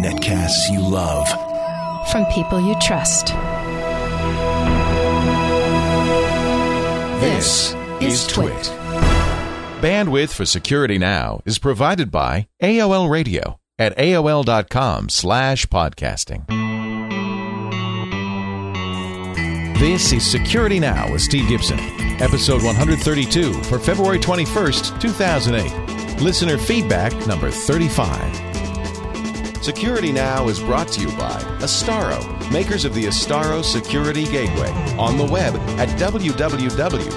Netcasts you love. From people you trust. This is Twit. Bandwidth for Security Now is provided by AOL Radio at AOL.com slash podcasting. This is Security Now with Steve Gibson, episode 132 for February 21st, 2008. Listener feedback number 35. Security Now is brought to you by Astaro, makers of the Astaro Security Gateway, on the web at www.astaro.com.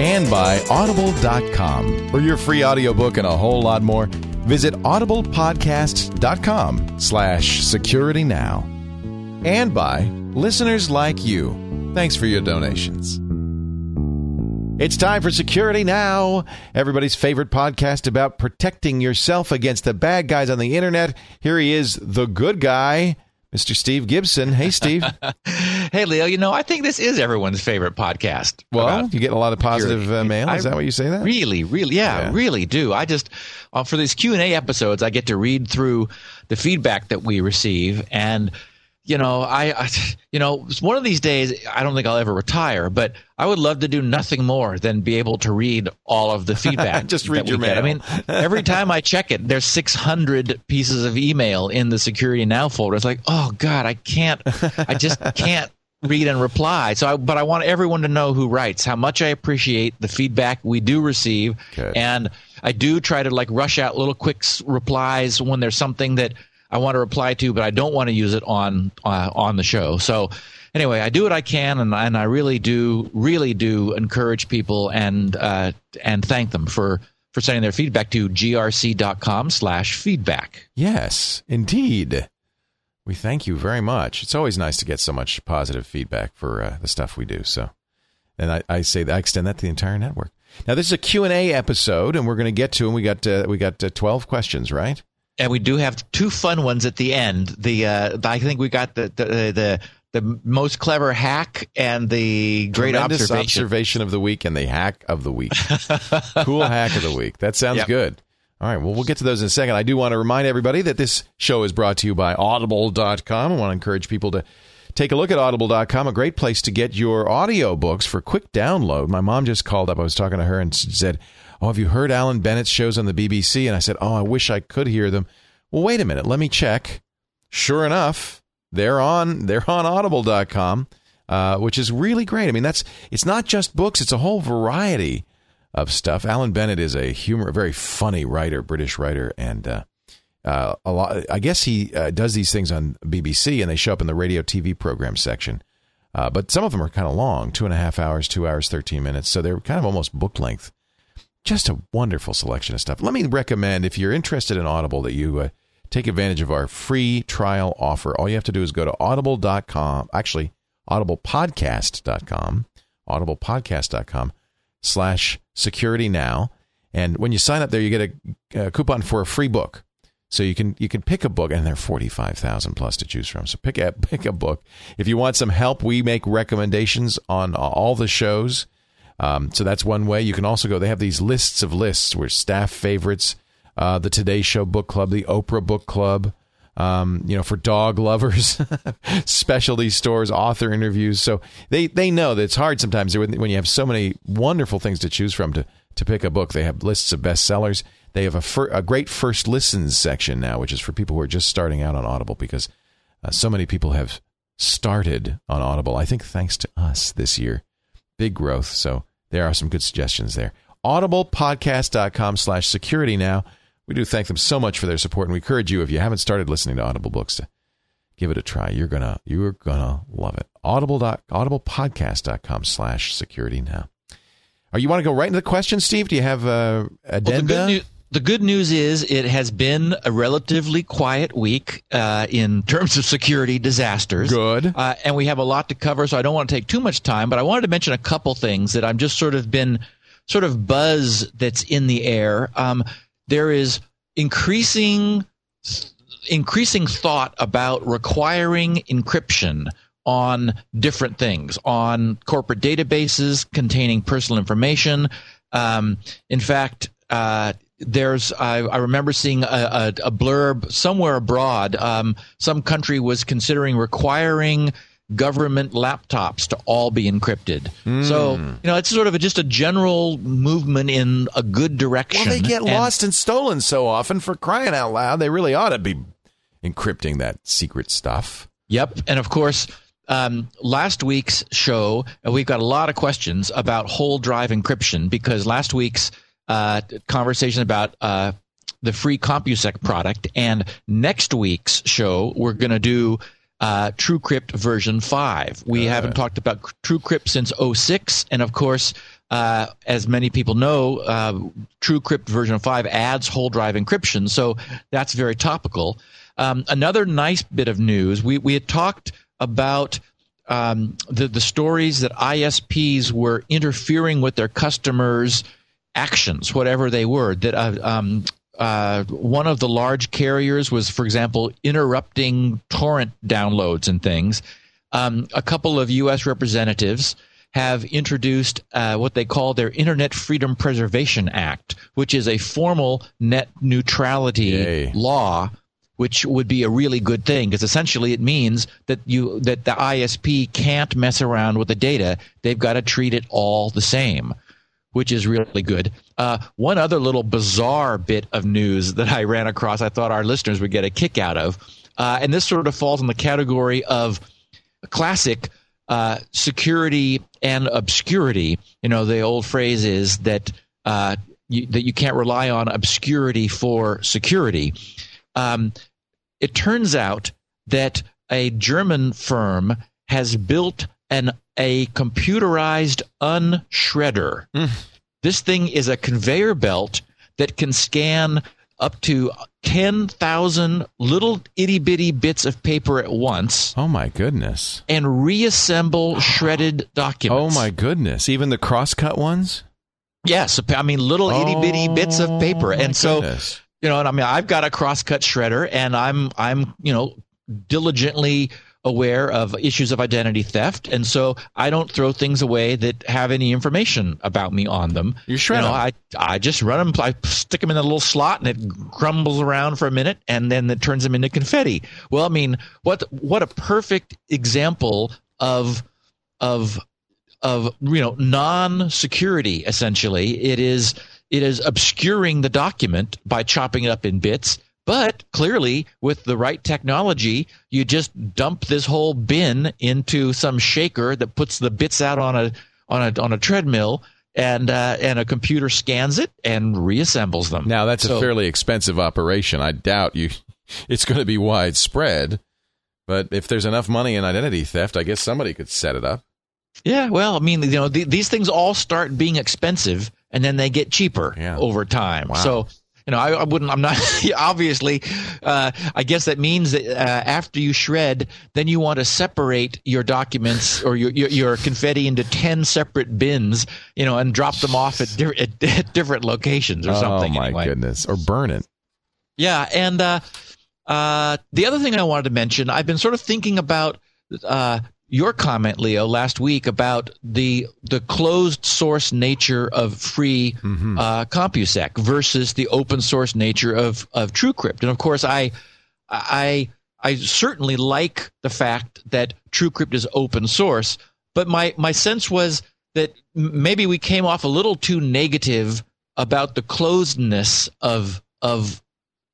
And by Audible.com. For your free audiobook and a whole lot more, visit audiblepodcast.com slash security now. And by listeners like you. Thanks for your donations. It's time for Security Now, everybody's favorite podcast about protecting yourself against the bad guys on the internet. Here he is, the good guy, Mr. Steve Gibson. Hey, Steve. hey, Leo. You know, I think this is everyone's favorite podcast. Well, you get a lot of positive uh, mail. Is I that what you say? That really, really, yeah, Yeah. really do. I just uh, for these Q and A episodes, I get to read through the feedback that we receive, and you know, I, I, you know, one of these days, I don't think I'll ever retire, but I would love to do nothing more than be able to read all of the feedback. Just read your get. I mean, every time I check it, there's 600 pieces of email in the Security Now folder. It's like, oh God, I can't, I just can't read and reply. So, I, but I want everyone to know who writes how much I appreciate the feedback we do receive, Good. and I do try to like rush out little quick replies when there's something that I want to reply to, but I don't want to use it on uh, on the show. So. Anyway, I do what I can, and, and I really do, really do encourage people and uh, and thank them for for sending their feedback to grc.com slash feedback. Yes, indeed. We thank you very much. It's always nice to get so much positive feedback for uh, the stuff we do. So, and I, I say that I extend that to the entire network. Now, this is a Q and A episode, and we're going to get to them. We got uh, we got uh, twelve questions, right? And we do have two fun ones at the end. The uh, I think we got the the the, the most clever hack and the great observation. observation of the week and the hack of the week. cool hack of the week. That sounds Yep. good. All right, well, we'll get to those in a second. I do want to remind everybody that this show is brought to you by Audible.com. I want to encourage people to take a look at Audible.com, a great place to get your audiobooks for quick download. My mom just called up. I was talking to her and said, Oh, have you heard Alan Bennett's shows on the BBC? And I said, Oh, I wish I could hear them. Well, wait a minute. Let me check. Sure enough, they're on they're on audible.com uh, which is really great i mean that's it's not just books it's a whole variety of stuff alan bennett is a humor a very funny writer british writer and uh, uh, a lot i guess he uh, does these things on bbc and they show up in the radio tv program section uh, but some of them are kind of long two and a half hours two hours 13 minutes so they're kind of almost book length just a wonderful selection of stuff. Let me recommend if you're interested in Audible that you uh, take advantage of our free trial offer. All you have to do is go to audible.com, actually audiblepodcast.com, audiblepodcast.com slash security now. And when you sign up there, you get a, a coupon for a free book. So you can you can pick a book, and there are forty five thousand plus to choose from. So pick a pick a book. If you want some help, we make recommendations on all the shows. Um, so that's one way. You can also go. They have these lists of lists where staff favorites, uh, the Today Show Book Club, the Oprah Book Club. Um, you know, for dog lovers, specialty stores, author interviews. So they they know that it's hard sometimes when you have so many wonderful things to choose from to to pick a book. They have lists of bestsellers. They have a fir- a great first listens section now, which is for people who are just starting out on Audible because uh, so many people have started on Audible. I think thanks to us this year big growth. So there are some good suggestions there. Audiblepodcast.com slash security now. We do thank them so much for their support, and we encourage you if you haven't started listening to Audible books to give it a try. You're gonna you're gonna love it. Audible dot audiblepodcast.com slash security now. Are you want to go right into the question, Steve? Do you have uh, Well, the addenda? news. The good news is it has been a relatively quiet week uh, in terms of security disasters. Good. Uh, and we have a lot to cover, so I don't want to take too much time. But I wanted to mention a couple things that I'm just sort of been sort of buzz that's in the air. Um, there is increasing increasing thought about requiring encryption on different things, on corporate databases containing personal information, Um, in fact, uh, there's I, I, remember seeing a, a, a blurb somewhere abroad. Um, some country was considering requiring government laptops to all be encrypted. Mm. So you know, it's sort of a, just a general movement in a good direction. Well, they get and, lost and stolen so often. For crying out loud, they really ought to be encrypting that secret stuff. Yep, and of course. Um, last week's show, we've got a lot of questions about whole drive encryption because last week's uh, conversation about uh, the free CompuSec product. And next week's show, we're going to do uh, TrueCrypt version 5. We uh, haven't talked about TrueCrypt since 06. And of course, uh, as many people know, uh, TrueCrypt version 5 adds whole drive encryption. So that's very topical. Um, another nice bit of news we, we had talked about um, the, the stories that ISPs were interfering with their customers' actions, whatever they were. That uh, um, uh, one of the large carriers was, for example, interrupting torrent downloads and things. Um, a couple of U.S. representatives have introduced uh, what they call their Internet Freedom Preservation Act, which is a formal net neutrality Yay. law which would be a really good thing because essentially it means that you that the ISP can't mess around with the data. They've got to treat it all the same which is really good. Uh, one other little bizarre bit of news that I ran across, I thought our listeners would get a kick out of, uh, and this sort of falls in the category of classic uh, security and obscurity. You know, the old phrase is that uh, you, that you can't rely on obscurity for security. Um, it turns out that a German firm has built an a computerized unshredder. Mm. This thing is a conveyor belt that can scan up to 10,000 little itty bitty bits of paper at once. Oh my goodness. And reassemble shredded documents. Oh my goodness. Even the crosscut ones? Yes. I mean, little itty bitty oh, bits of paper. And so, goodness. you know, and I mean, I've got a crosscut shredder and I'm, I'm, you know, diligently aware of issues of identity theft, and so I don't throw things away that have any information about me on them. You shred you know, I I just run them. I stick them in a little slot, and it grumbles around for a minute, and then it turns them into confetti. Well, I mean, what what a perfect example of of of you know non-security. Essentially, it is it is obscuring the document by chopping it up in bits but clearly, with the right technology, you just dump this whole bin into some shaker that puts the bits out on a on a on a treadmill, and uh, and a computer scans it and reassembles them. Now that's so, a fairly expensive operation. I doubt you it's going to be widespread. But if there's enough money in identity theft, I guess somebody could set it up. Yeah, well, I mean, you know, th- these things all start being expensive, and then they get cheaper yeah. over time. Wow. So you know, I, I wouldn't. I'm not. obviously, uh, I guess that means that uh, after you shred, then you want to separate your documents or your, your, your confetti into ten separate bins, you know, and drop them off at, di- at, at different locations or oh, something. Oh my anyway. goodness! Or burn it. Yeah, and uh, uh, the other thing I wanted to mention, I've been sort of thinking about uh, your comment, Leo, last week about the the closed source nature of free mm-hmm. uh, CompuSec versus the open source nature of of TrueCrypt, and of course, I I I certainly like the fact that TrueCrypt is open source, but my my sense was that maybe we came off a little too negative about the closedness of of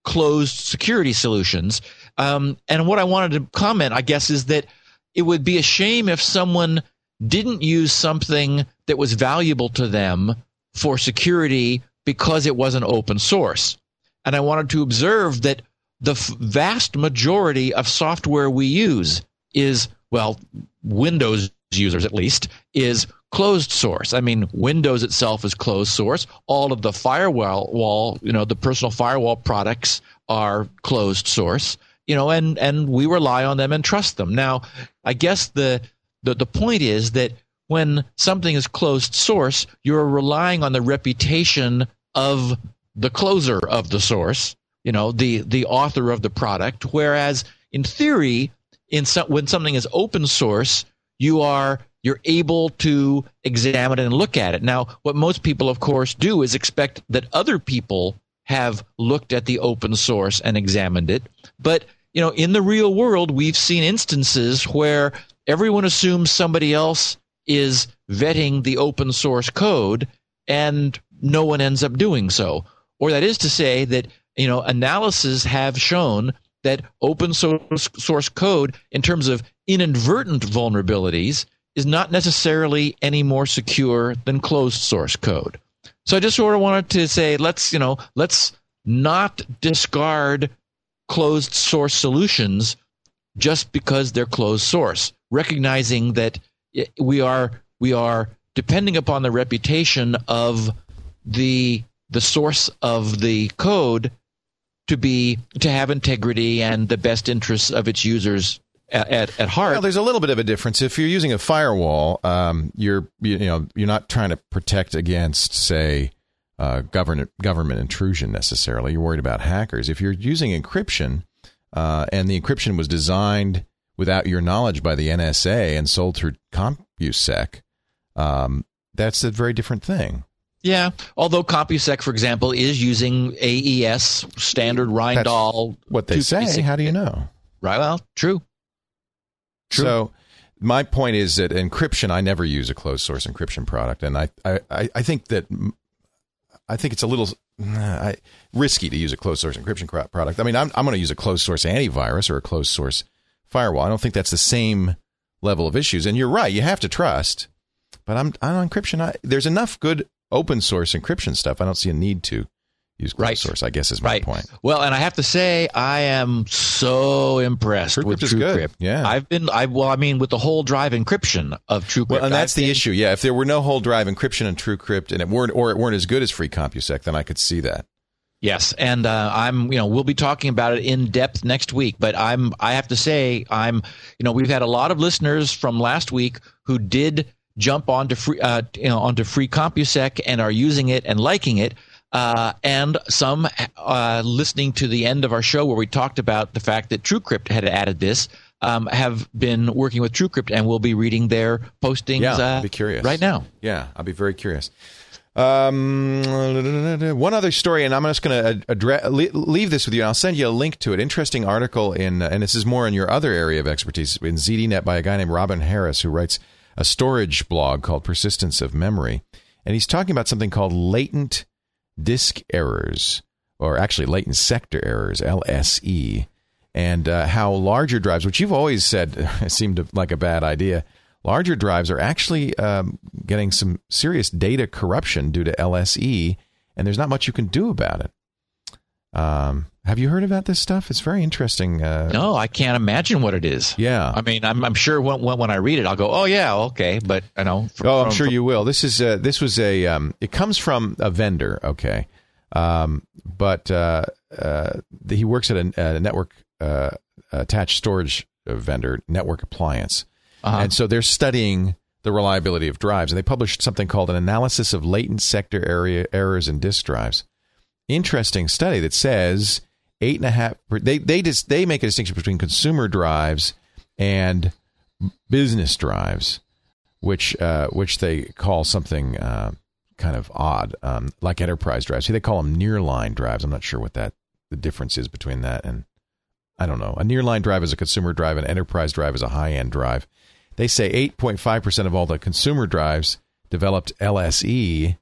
closed security solutions. Um, and what I wanted to comment, I guess, is that it would be a shame if someone didn't use something that was valuable to them for security because it wasn't open source. And I wanted to observe that the f- vast majority of software we use is, well, Windows users at least, is closed source. I mean, Windows itself is closed source. All of the firewall, wall, you know, the personal firewall products are closed source you know, and and we rely on them and trust them. Now, I guess the the, the point is that when something is closed source, you're relying on the reputation of the closer of the source, you know, the the author of the product. Whereas in theory, in when something is open source, you are you're able to examine it and look at it. Now, what most people, of course, do is expect that other people have looked at the open source and examined it. But, you know, in the real world, we've seen instances where everyone assumes somebody else is vetting the open source code and no one ends up doing so. Or that is to say that, you know, analyses have shown that open source, source code in terms of inadvertent vulnerabilities is not necessarily any more secure than closed source code. So I just sort of wanted to say let's, you know, let's not discard closed source solutions just because they're closed source, recognizing that we are we are depending upon the reputation of the the source of the code to be to have integrity and the best interests of its users at, at, at heart. Well, there's a little bit of a difference. If you're using a firewall, um, you're you, know you're not trying to protect against, say, uh, government government intrusion necessarily. You're worried about hackers. If you're using encryption, uh, and the encryption was designed without your knowledge by the NSA and sold through CompuSec, um, that's a very different thing. Yeah, although CompuSec, for example, is using AES standard. That's what they say. How do you know? Right. Well, true. True. So my point is that encryption, I never use a closed source encryption product, and I I, I think that I think it's a little risky to use a closed source encryption product. I mean, I'm I'm going to use a closed source antivirus or a closed source firewall. I don't think that's the same level of issues. And you're right, you have to trust. But I'm on encryption. I, there's enough good open source encryption stuff. I don't see a need to use closed right. source. I guess is my right. point. Well, and I have to say, I am so impressed TrueCrypt with TrueCrypt. Yeah, I've been. I well, I mean, with the whole drive encryption of TrueCrypt. Well, and that's I've the been, issue. Yeah, if there were no whole drive encryption in TrueCrypt, and it weren't, or it weren't as good as Free CompuSec, then I could see that. Yes, and uh, I'm, you know, we'll be talking about it in depth next week. But I'm, I have to say, I'm, you know, we've had a lot of listeners from last week who did jump onto free, uh, you know, onto free CompuSec and are using it and liking it. Uh, and some uh, listening to the end of our show where we talked about the fact that TrueCrypt had added this um, have been working with TrueCrypt and will be reading their postings. Yeah, uh, I'll be curious right now. Yeah, I'll be very curious. Um, one other story, and I'm just going to address leave this with you. I'll send you a link to it. Interesting article in, and this is more in your other area of expertise in ZDNet by a guy named Robin Harris, who writes a storage blog called Persistence of Memory, and he's talking about something called latent disk errors, or actually latent sector errors (LSE), and uh, how larger drives, which you've always said seemed like a bad idea larger drives are actually um, getting some serious data corruption due to LSE, and there's not much you can do about it. Um, have you heard about this stuff? It's very interesting. Uh, no, I can't imagine what it is. Yeah, I mean, I'm, I'm sure when, when I read it, I'll go, "Oh yeah, okay," but I know. From, oh, I'm from, sure from, you will. This is uh, this was a um, it comes from a vendor, okay, um, but uh, uh he works at a, a network uh, attached storage vendor, Network Appliance uh-huh. And so they're studying the reliability of drives. And they published something called an analysis of latent sector area errors in disk drives. Interesting study that says eight and a half. They they just they make a distinction between consumer drives and business drives, which uh, which they call something uh, kind of odd, um, like enterprise drives. See, they call them nearline drives. I'm not sure what that the difference is between that and I don't know. A nearline drive is a consumer drive, an enterprise drive is a high end drive. They say 8.5% of all the consumer drives developed LSE,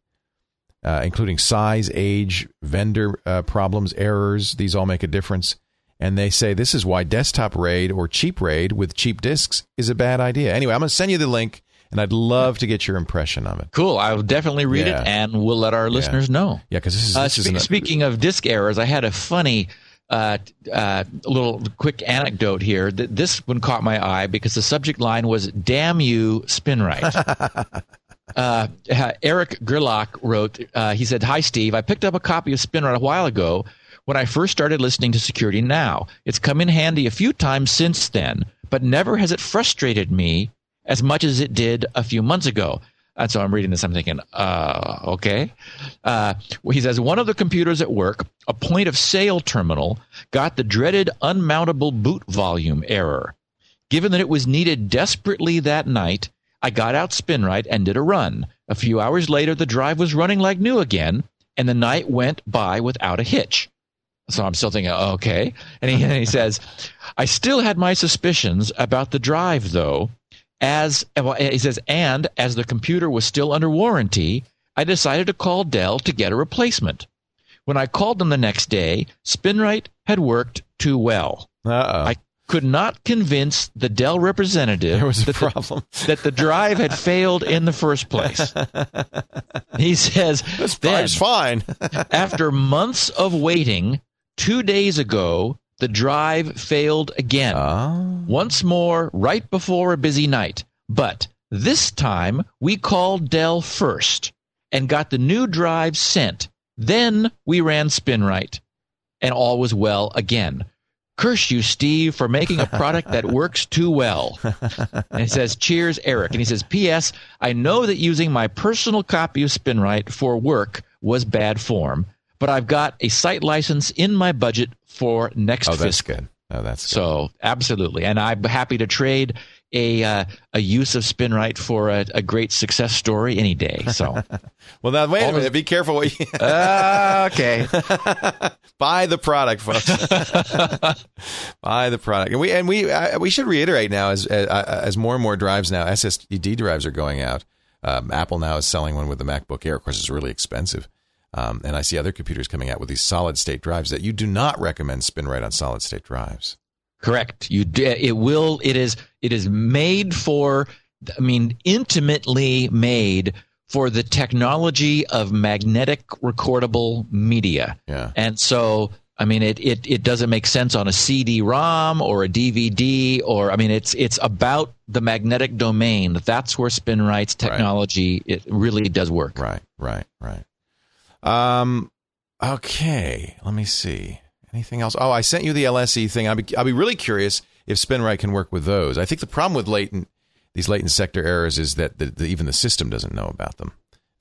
uh, including size, age, vendor uh, problems, errors. These all make a difference. And they say this is why desktop RAID or cheap RAID with cheap disks is a bad idea. Anyway, I'm going to send you the link, and I'd love to get your impression of it. Cool. I'll definitely read yeah. it, and we'll let our listeners yeah. know. Yeah, because this is, this uh, spe- speaking of disk errors, I had a funny uh, uh, little quick anecdote here. This one caught my eye because the subject line was "Damn you, Spinrite." uh, Eric Gerlach wrote. Uh, he said, "Hi, Steve. I picked up a copy of Spinrite a while ago when I first started listening to Security Now. It's come in handy a few times since then, but never has it frustrated me as much as it did a few months ago." And so I'm reading this, I'm thinking, uh, okay. Uh, he says, one of the computers at work, a point of sale terminal, got the dreaded unmountable boot volume error. Given that it was needed desperately that night, I got out SpinRite and did a run. A few hours later, the drive was running like new again, and the night went by without a hitch. So I'm still thinking, okay. And he, and he says, I still had my suspicions about the drive, though. As well, he says, and as the computer was still under warranty, I decided to call Dell to get a replacement. When I called them the next day, SpinRite had worked too well. Uh-oh. I could not convince the Dell representative There was a that, the, that the drive had failed in the first place. He says, This drive's fine. after months of waiting, two days ago, the drive failed again. oh. Once more, right before a busy night. But this time, we called Dell first and got the new drive sent. Then we ran SpinRite, and all was well again. Curse you, Steve, for making a product that works too well. And he says, Cheers, Eric. And he says, P.S. I know that using my personal copy of SpinRite for work was bad form, but I've got a site license in my budget for next Oh, that's fiscal. good. Oh, that's good. So absolutely, and I'm happy to trade a uh, a use of SpinRite for a, a great success story any day. So well, now wait a minute. Be careful what you uh, okay, buy the product, folks. buy the product, and we and we uh, we should reiterate now as uh, as more and more drives now SSD drives are going out. Um, Apple now is selling one with the MacBook Air. Of course, it's really expensive. Um, and I see other computers coming out with these solid state drives that you do not recommend SpinRite on solid state drives. correct. You d- it will it is it is made for I mean intimately made for the technology of magnetic recordable media. Yeah. And so, I mean, it, it, it doesn't make sense on a CD-ROM or a DVD or, I mean, it's, it's about the magnetic domain. That's where SpinRite's technology, it really does work. Right, right, right. Um, okay. Let me see. Anything else? Oh, I sent you the LSE thing. I'll be, I'll be really curious if SpinRite can work with those. I think the problem with latent these latent sector errors is that the, the, even the system doesn't know about them.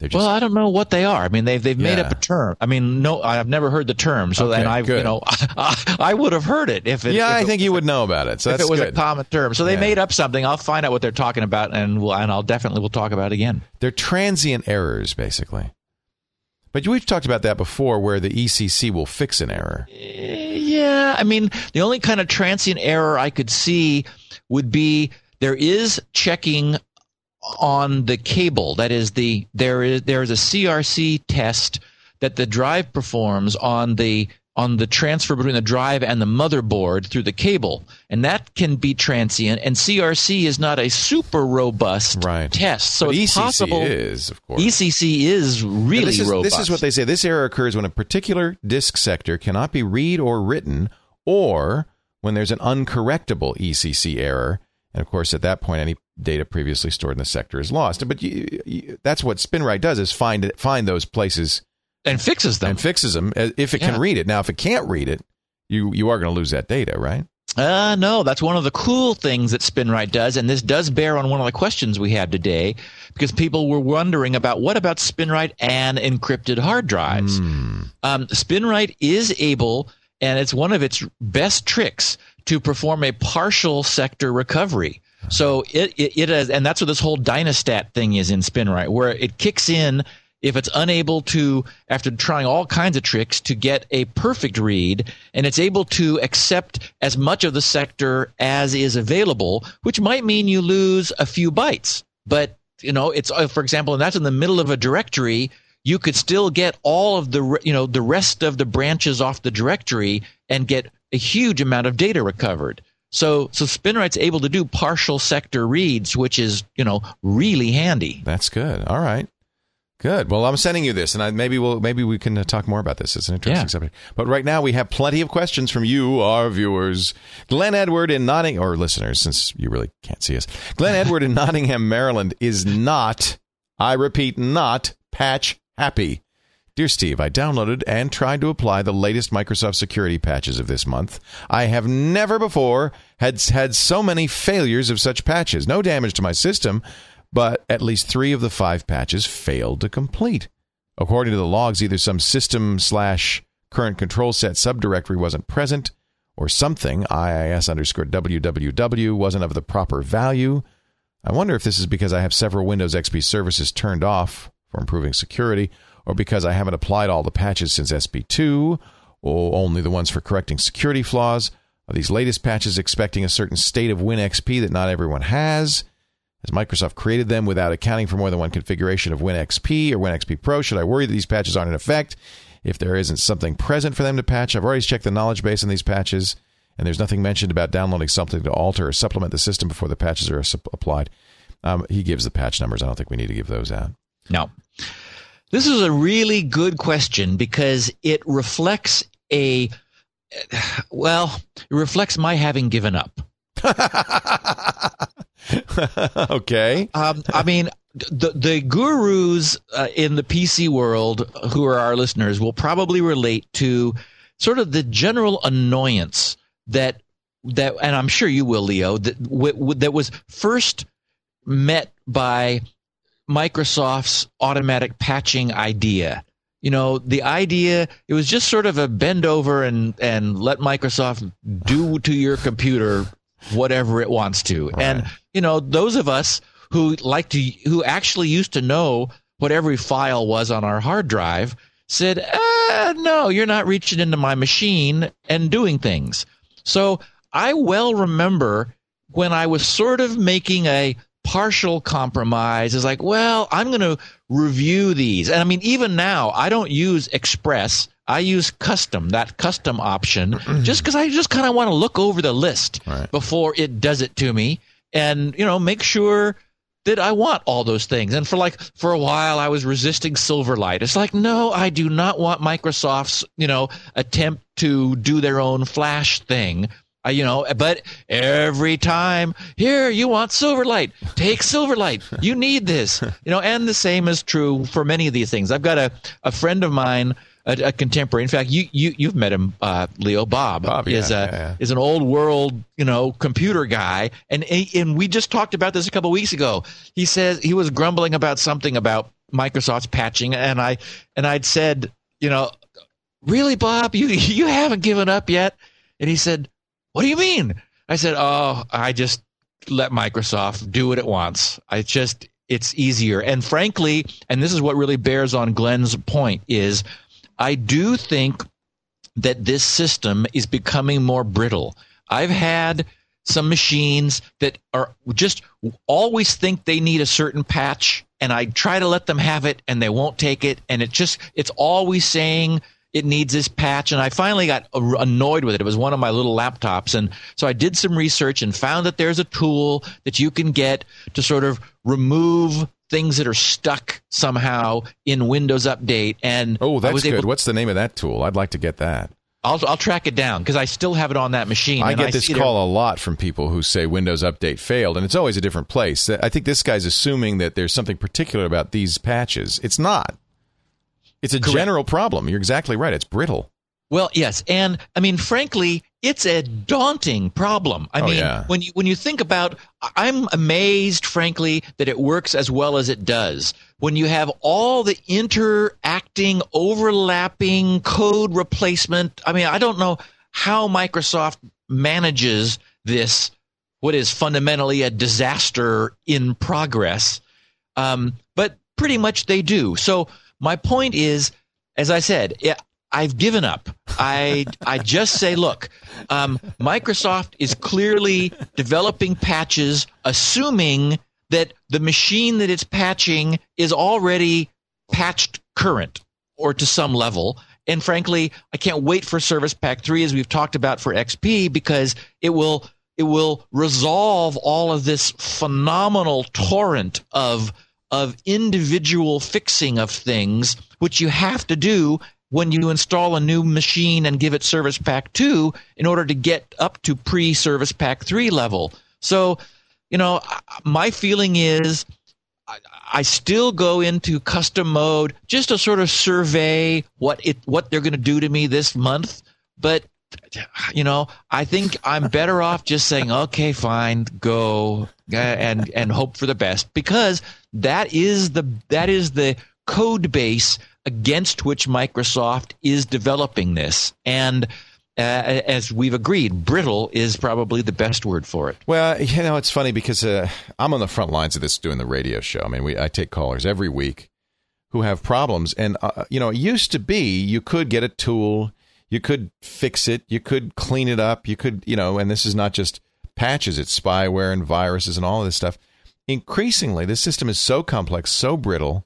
Just Well, I don't know what they are. I mean, they've they've made Yeah. up a term. I mean, no, I've never heard the term. So Okay, then I, good. you know, I, I would have heard it if it. yeah, if I it- think you would know about it. So if that's it was good. a common term. So they Yeah. made up something. I'll find out what they're talking about, and we'll, and I'll definitely we'll talk about it again. They're transient errors, basically. But we've talked about that before, where the ECC will fix an error. Eh, yeah, I mean, the only kind of transient error I could see would be there is checking on the cable. That is the there is there is a CRC test that the drive performs on the on the transfer between the drive and the motherboard through the cable, and that can be transient. And CRC is not a super robust Right. test, so but it's ECC possible. is, of course. ECC is really this is, robust. This is what they say. This error occurs when a particular disk sector cannot be read or written, or when there's an uncorrectable ECC error. And of course, at that point, any data previously stored in the sector is lost. But you, you, that's what SpinRite does: is find find those places and fixes them. and fixes them uh, if it Yeah. can read it. Now, if it can't read it, you you are going to lose that data, right? Uh, no, that's one of the cool things that SpinRite does, and this does bear on one of the questions we had today, because people were wondering about what about SpinRite and encrypted hard drives. Hmm. Um, SpinRite is able, and it's one of its best tricks to perform a partial sector recovery. So it, it, it is, and that's what this whole Dynastat thing is in SpinRite, where it kicks in if it's unable to, after trying all kinds of tricks, to get a perfect read, and it's able to accept as much of the sector as is available, which might mean you lose a few bytes. But, you know, it's, uh, for example, and that's in the middle of a directory, you could still get all of the, you know, the rest of the branches off the directory and get a huge amount of data recovered. So, so SpinRite's able to do partial sector reads, which is, you know, really handy. That's good. All right. Good. Well, I'm sending you this, and I, maybe we'll maybe we can uh, talk more about this. It's an interesting Yeah. subject. But right now, we have plenty of questions from you, our viewers. Glenn Edward in Nottingham, or listeners, since you really can't see us. Glenn Edward in Nottingham, Maryland, is not. I repeat, not patch happy. Dear Steve, I downloaded and tried to apply the latest Microsoft security patches of this month. I have never before had had so many failures of such patches. No damage to my system, but at least three of the five patches failed to complete. According to the logs, either some system slash current control set subdirectory wasn't present, or something IIS underscore www wasn't of the proper value. I wonder if this is because I have several Windows XP services turned off for improving security, or because I haven't applied all the patches since SP2, or only the ones for correcting security flaws. Are these latest patches expecting a certain state of WinXP that not everyone has? Has Microsoft created them without accounting for more than one configuration of WinXP or WinXP Pro? Should I worry that these patches aren't in effect if there isn't something present for them to patch? I've already checked the knowledge base on these patches, and there's nothing mentioned about downloading something to alter or supplement the system before the patches are applied. Um, he gives the patch numbers. I don't think we need to give those out. No. This is a really good question because it reflects a, well, it reflects my having given up. okay. Um, I mean, the the gurus uh, in the PC world who are our listeners will probably relate to sort of the general annoyance that that, and I'm sure you will, Leo, that w- w- that was first met by Microsoft's automatic patching idea. You know, the idea it was just sort of a bend over and and let Microsoft do to your computer whatever it wants to. Right. And you know, those of us who like to who actually used to know what every file was on our hard drive said, ah, "No, you're not reaching into my machine and doing things." So I well remember when I was sort of making a partial compromise is like, well, I'm going to review these. And I mean, even now, I don't use Express. I use custom, that custom option, just because I just kind of want to look over the list right. before it does it to me and, you know, make sure that I want all those things. And for like, for a while, I was resisting Silverlight. It's like, no, I do not want Microsoft's, you know, attempt to do their own Flash thing uh, you know, but every time, here, you want Silverlight, take Silverlight. You need this, you know, and the same is true for many of these things. I've got a, a friend of mine, a, a contemporary. In fact, you, you, you've met him, uh, Leo Bob, Bob is, yeah, a, yeah, is an old world, you know, computer guy. And, and we just talked about this a couple weeks ago. He says he was grumbling about something about Microsoft's patching. And I, and I'd said, you know, really, Bob, you, you haven't given up yet. And he said, what do you mean? I said, Oh, I just let Microsoft do what it wants. I just, it's easier. And frankly, and this is what really bears on Glenn's point, is I do think that this system is becoming more brittle. I've had some machines that are just always think they need a certain patch and I try to let them have it and they won't take it and it just it's always saying it needs this patch. And I finally got annoyed with it. It was one of my little laptops. And so I did some research and found that there's a tool that you can get to sort of remove things that are stuck somehow in Windows Update. And oh, that's good. To, What's the name of that tool? I'd like to get that. I'll, I'll track it down because I still have it on that machine. I get I this call a lot from people who say Windows Update failed, and it's always a different place. I think this guy's assuming that there's something particular about these patches. It's not. It's a Correct. general problem. You're exactly right. It's brittle. Well, yes, and I mean, frankly, it's a daunting problem. I oh, mean, yeah. when you when you think about, I'm amazed, frankly, that it works as well as it does. When you have all the interacting, overlapping code replacement, I mean, I don't know how Microsoft manages this. What is fundamentally a disaster in progress, um, but pretty much they do. So my point is, as I said, I've given up. I I just say, look, um, Microsoft is clearly developing patches, assuming that the machine that it's patching is already patched current or to some level. And frankly, I can't wait for Service Pack 3 as we've talked about for XP because it will it will resolve all of this phenomenal torrent of of individual fixing of things, which you have to do when you install a new machine and give it Service Pack 2 in order to get up to pre Service Pack 3 level. So, you know, my feeling is I still go into custom mode just to sort of survey what it what they're going to do to me this month, but you know, I think I'm better off just saying, okay, fine, go and and hope for the best because that is the that is the code base against which Microsoft is developing this. And uh, as we've agreed, brittle is probably the best word for it. Well, you know, it's funny because uh, I'm on the front lines of this doing the radio show. I mean, we I take callers every week who have problems, and uh, you know, it used to be you could get a tool, you could fix it, you could clean it up, you could, you know, and this is not just patches; it's spyware and viruses and all of this stuff. Increasingly, this system is so complex, so brittle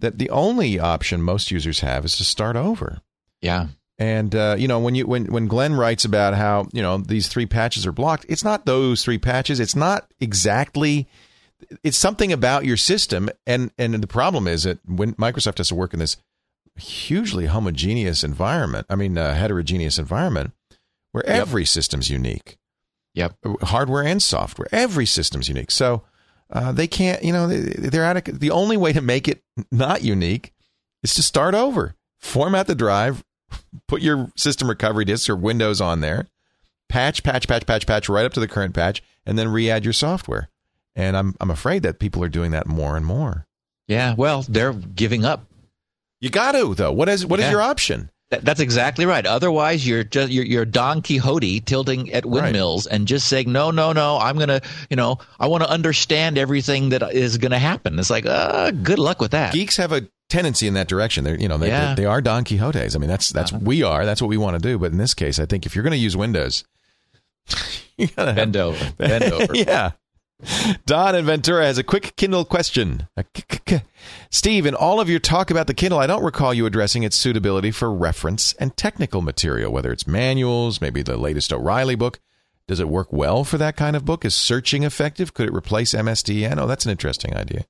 that the only option most users have is to start over. Yeah. And uh, you know when you when when Glenn writes about how you know these three patches are blocked, it's not those three patches. It's not exactly. It's something about your system, and and the problem is that when Microsoft has to work in this hugely homogeneous environment, I mean uh, heterogeneous environment, where Yep. every system's unique, Yep. hardware and software, every system's unique. So uh, they can't, you know, they, they're out of. The only way to make it not unique is to start over, format the drive, put your system recovery disk or Windows on there, patch, patch, patch, patch, patch right up to the current patch, and then re-add your software. And I'm I'm afraid that people are doing that more and more. Yeah. Well, they're giving up. You got to though. What is what is Yeah. your option? That, that's exactly right. Otherwise, you're just you're, you're Don Quixote tilting at windmills and just saying, no, no, no. I'm gonna, you know, I want to understand everything that is going to happen. It's like, uh, good luck with that. Geeks have a tendency in that direction. They're you know they, Yeah. they, they are Don Quixotes. I mean that's that's we are. That's what we want to do. But in this case, I think if you're going to use Windows, you gotta Bend over. Bend over. yeah. Don in Ventura has a quick Kindle question. Steve, in all of your talk about the Kindle, I don't recall you addressing its suitability for reference and technical material, whether it's manuals, maybe the latest O'Reilly book. Does it work well for that kind of book? Is searching effective? Could it replace MSDN? Oh, that's an interesting idea.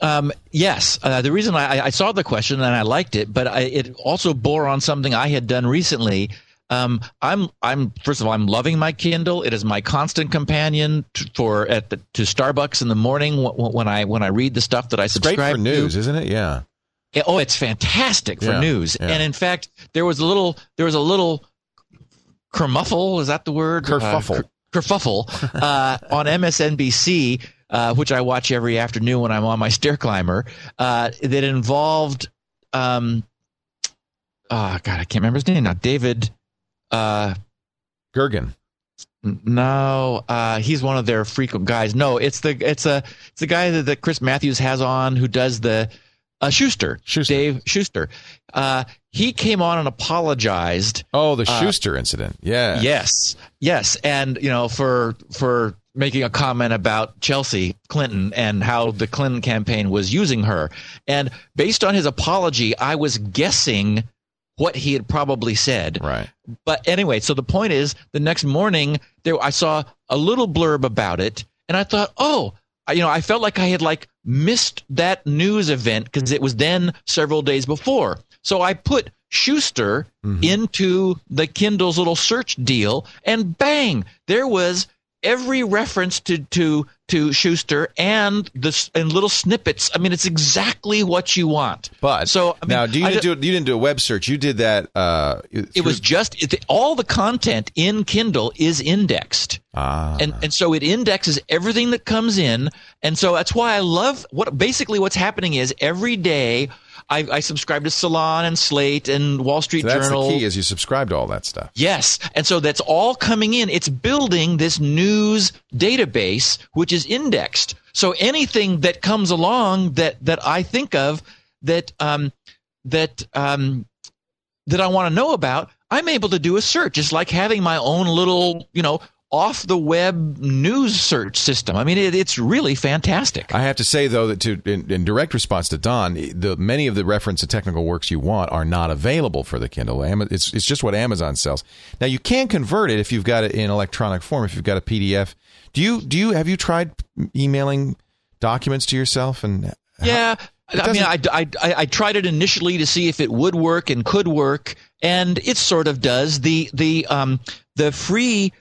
Um, yes, uh, the reason I, I saw the question and I liked it, but I, it also bore on something I had done recently. Um, I'm, I'm first of all, I'm loving my Kindle. It is my constant companion t- for at the, to Starbucks in the morning wh- when I when I read the stuff that I It's subscribe great for to. news, isn't it? Yeah. Oh, it's fantastic for Yeah, news. yeah. And in fact, there was a little there was a little kermuffle, is that the word? Kerfuffle. Uh, ker- kerfuffle uh, on MSNBC, uh, which I watch every afternoon when I'm on my stair climber, uh, that involved um oh god, I can't remember his name now. David uh Gergen. No, uh, he's one of their frequent guys. No, it's the it's a it's the guy that, that Chris Matthews has on who does the uh, Shuster, Shuster. Dave Shuster. Uh, he came on and apologized. Oh, the Uh, Shuster incident. Yeah. Yes, yes, and you know for for making a comment about Chelsea Clinton and how the Clinton campaign was using her, and based on his apology, I was guessing what he had probably said. Right. But anyway, so the point is, the next morning there I saw a little blurb about it, and I thought, oh, I- you know, I felt like I had like missed that news event because it was then several days before. So I put Shuster mm-hmm. into the Kindle's little search deal, and bang, there was every reference to to to Shuster and the and little snippets. I mean, it's exactly what you want. But So, I mean, now, do you I do you didn't do a web search? You did that. Uh, It was just it, all the content in Kindle is indexed. ah, and and so it indexes everything that comes in and so that's why i love what basically what's happening is every day i, I subscribe to salon and slate and wall street so that's journal the key is you subscribe to all that stuff. yes and so that's all coming in it's building this news database which is indexed so anything that comes along that that i think of that um that um that I want to know about, I'm able to do a search. It's like having my own little, you know, off the web news search system. I mean, it, it's really fantastic. I have to say though that to in, in direct response to Don, the many of the reference and technical works you want are not available for the Kindle. It's it's just what Amazon sells. Now you can convert it if you've got it in electronic form. If you've got a PDF, do you do you have you tried emailing documents to yourself and yeah. I mean, I, I, I, I tried it initially to see if it would work and could work, and it sort of does. The the um the free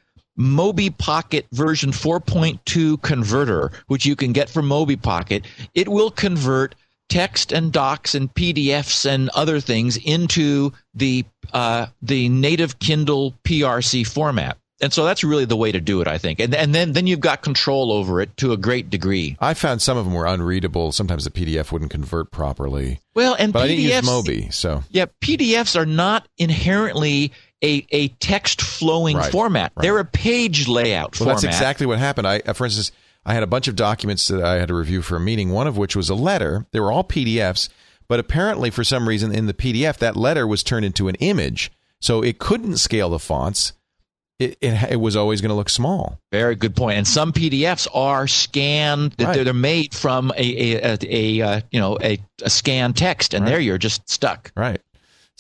Mobipocket version 4.2 converter, which you can get from Mobipocket, it will convert text and docs and PDFs and other things into the uh, the native Kindle PRC format. And so that's really the way to do it, I think. And and then then you've got control over it to a great degree. I found some of them were unreadable. Sometimes the PDF wouldn't convert properly. Well, and But I didn't use PDFs Moby, so Yeah, PDFs are not inherently a, a text flowing Right, format. right. They're a page layout Well, format. that's exactly what happened. I, uh, for instance, I had a bunch of documents that I had to review for a meeting. One of which was a letter. They were all PDFs, but apparently, for some reason, in the PDF, that letter was turned into an image, so it couldn't scale the fonts. It it, it was always going to look small. Very good point. And some PDFs are scanned. Right. They're, they're made from a a, a, a uh, you know a, a scanned text, and Right. there you're just stuck. Right.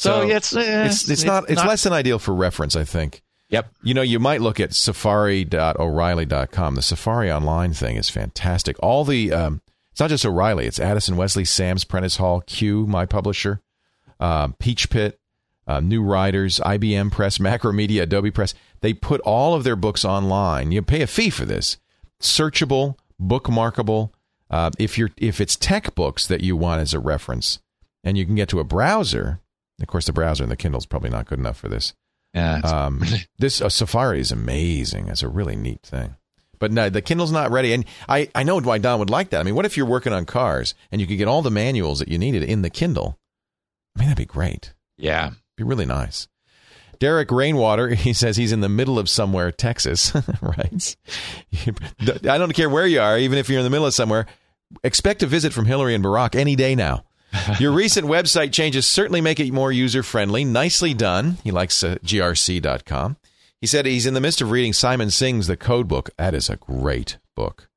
So, yeah, it's, uh, it's it's not it's less than ideal for reference. I think. Yep. You know, you might look at safari.o'reilly.com. The Safari Online thing is fantastic. All the, um, it's not just O'Reilly, it's Addison Wesley, Sams Prentice Hall, Que, my publisher, um, Peachpit, uh, New Riders, IBM Press, Macromedia, Adobe Press. They put all of their books online. You pay a fee for this. Searchable, bookmarkable. Uh, if you're if it's tech books that you want as a reference, and you can get to a browser. Of course, the browser in the Kindle is probably not good enough for this. Yeah, Um, this uh, Safari is amazing. It's a really neat thing. But no, the Kindle's not ready. And I, I know why Don would like that. I mean, what if you're working on cars and you could get all the manuals that you needed in the Kindle? I mean, that'd be great. yeah. It'd Be really nice. Derek Rainwater, he says he's in the middle of somewhere, Texas, right? I don't care where you are, even if you're in the middle of somewhere. Expect a visit from Hillary and Barack any day now. Your recent website changes certainly make it more user friendly. Nicely done. He likes uh, grc.com. He said he's in the midst of reading Simon Singh's The Code Book. That is a great book,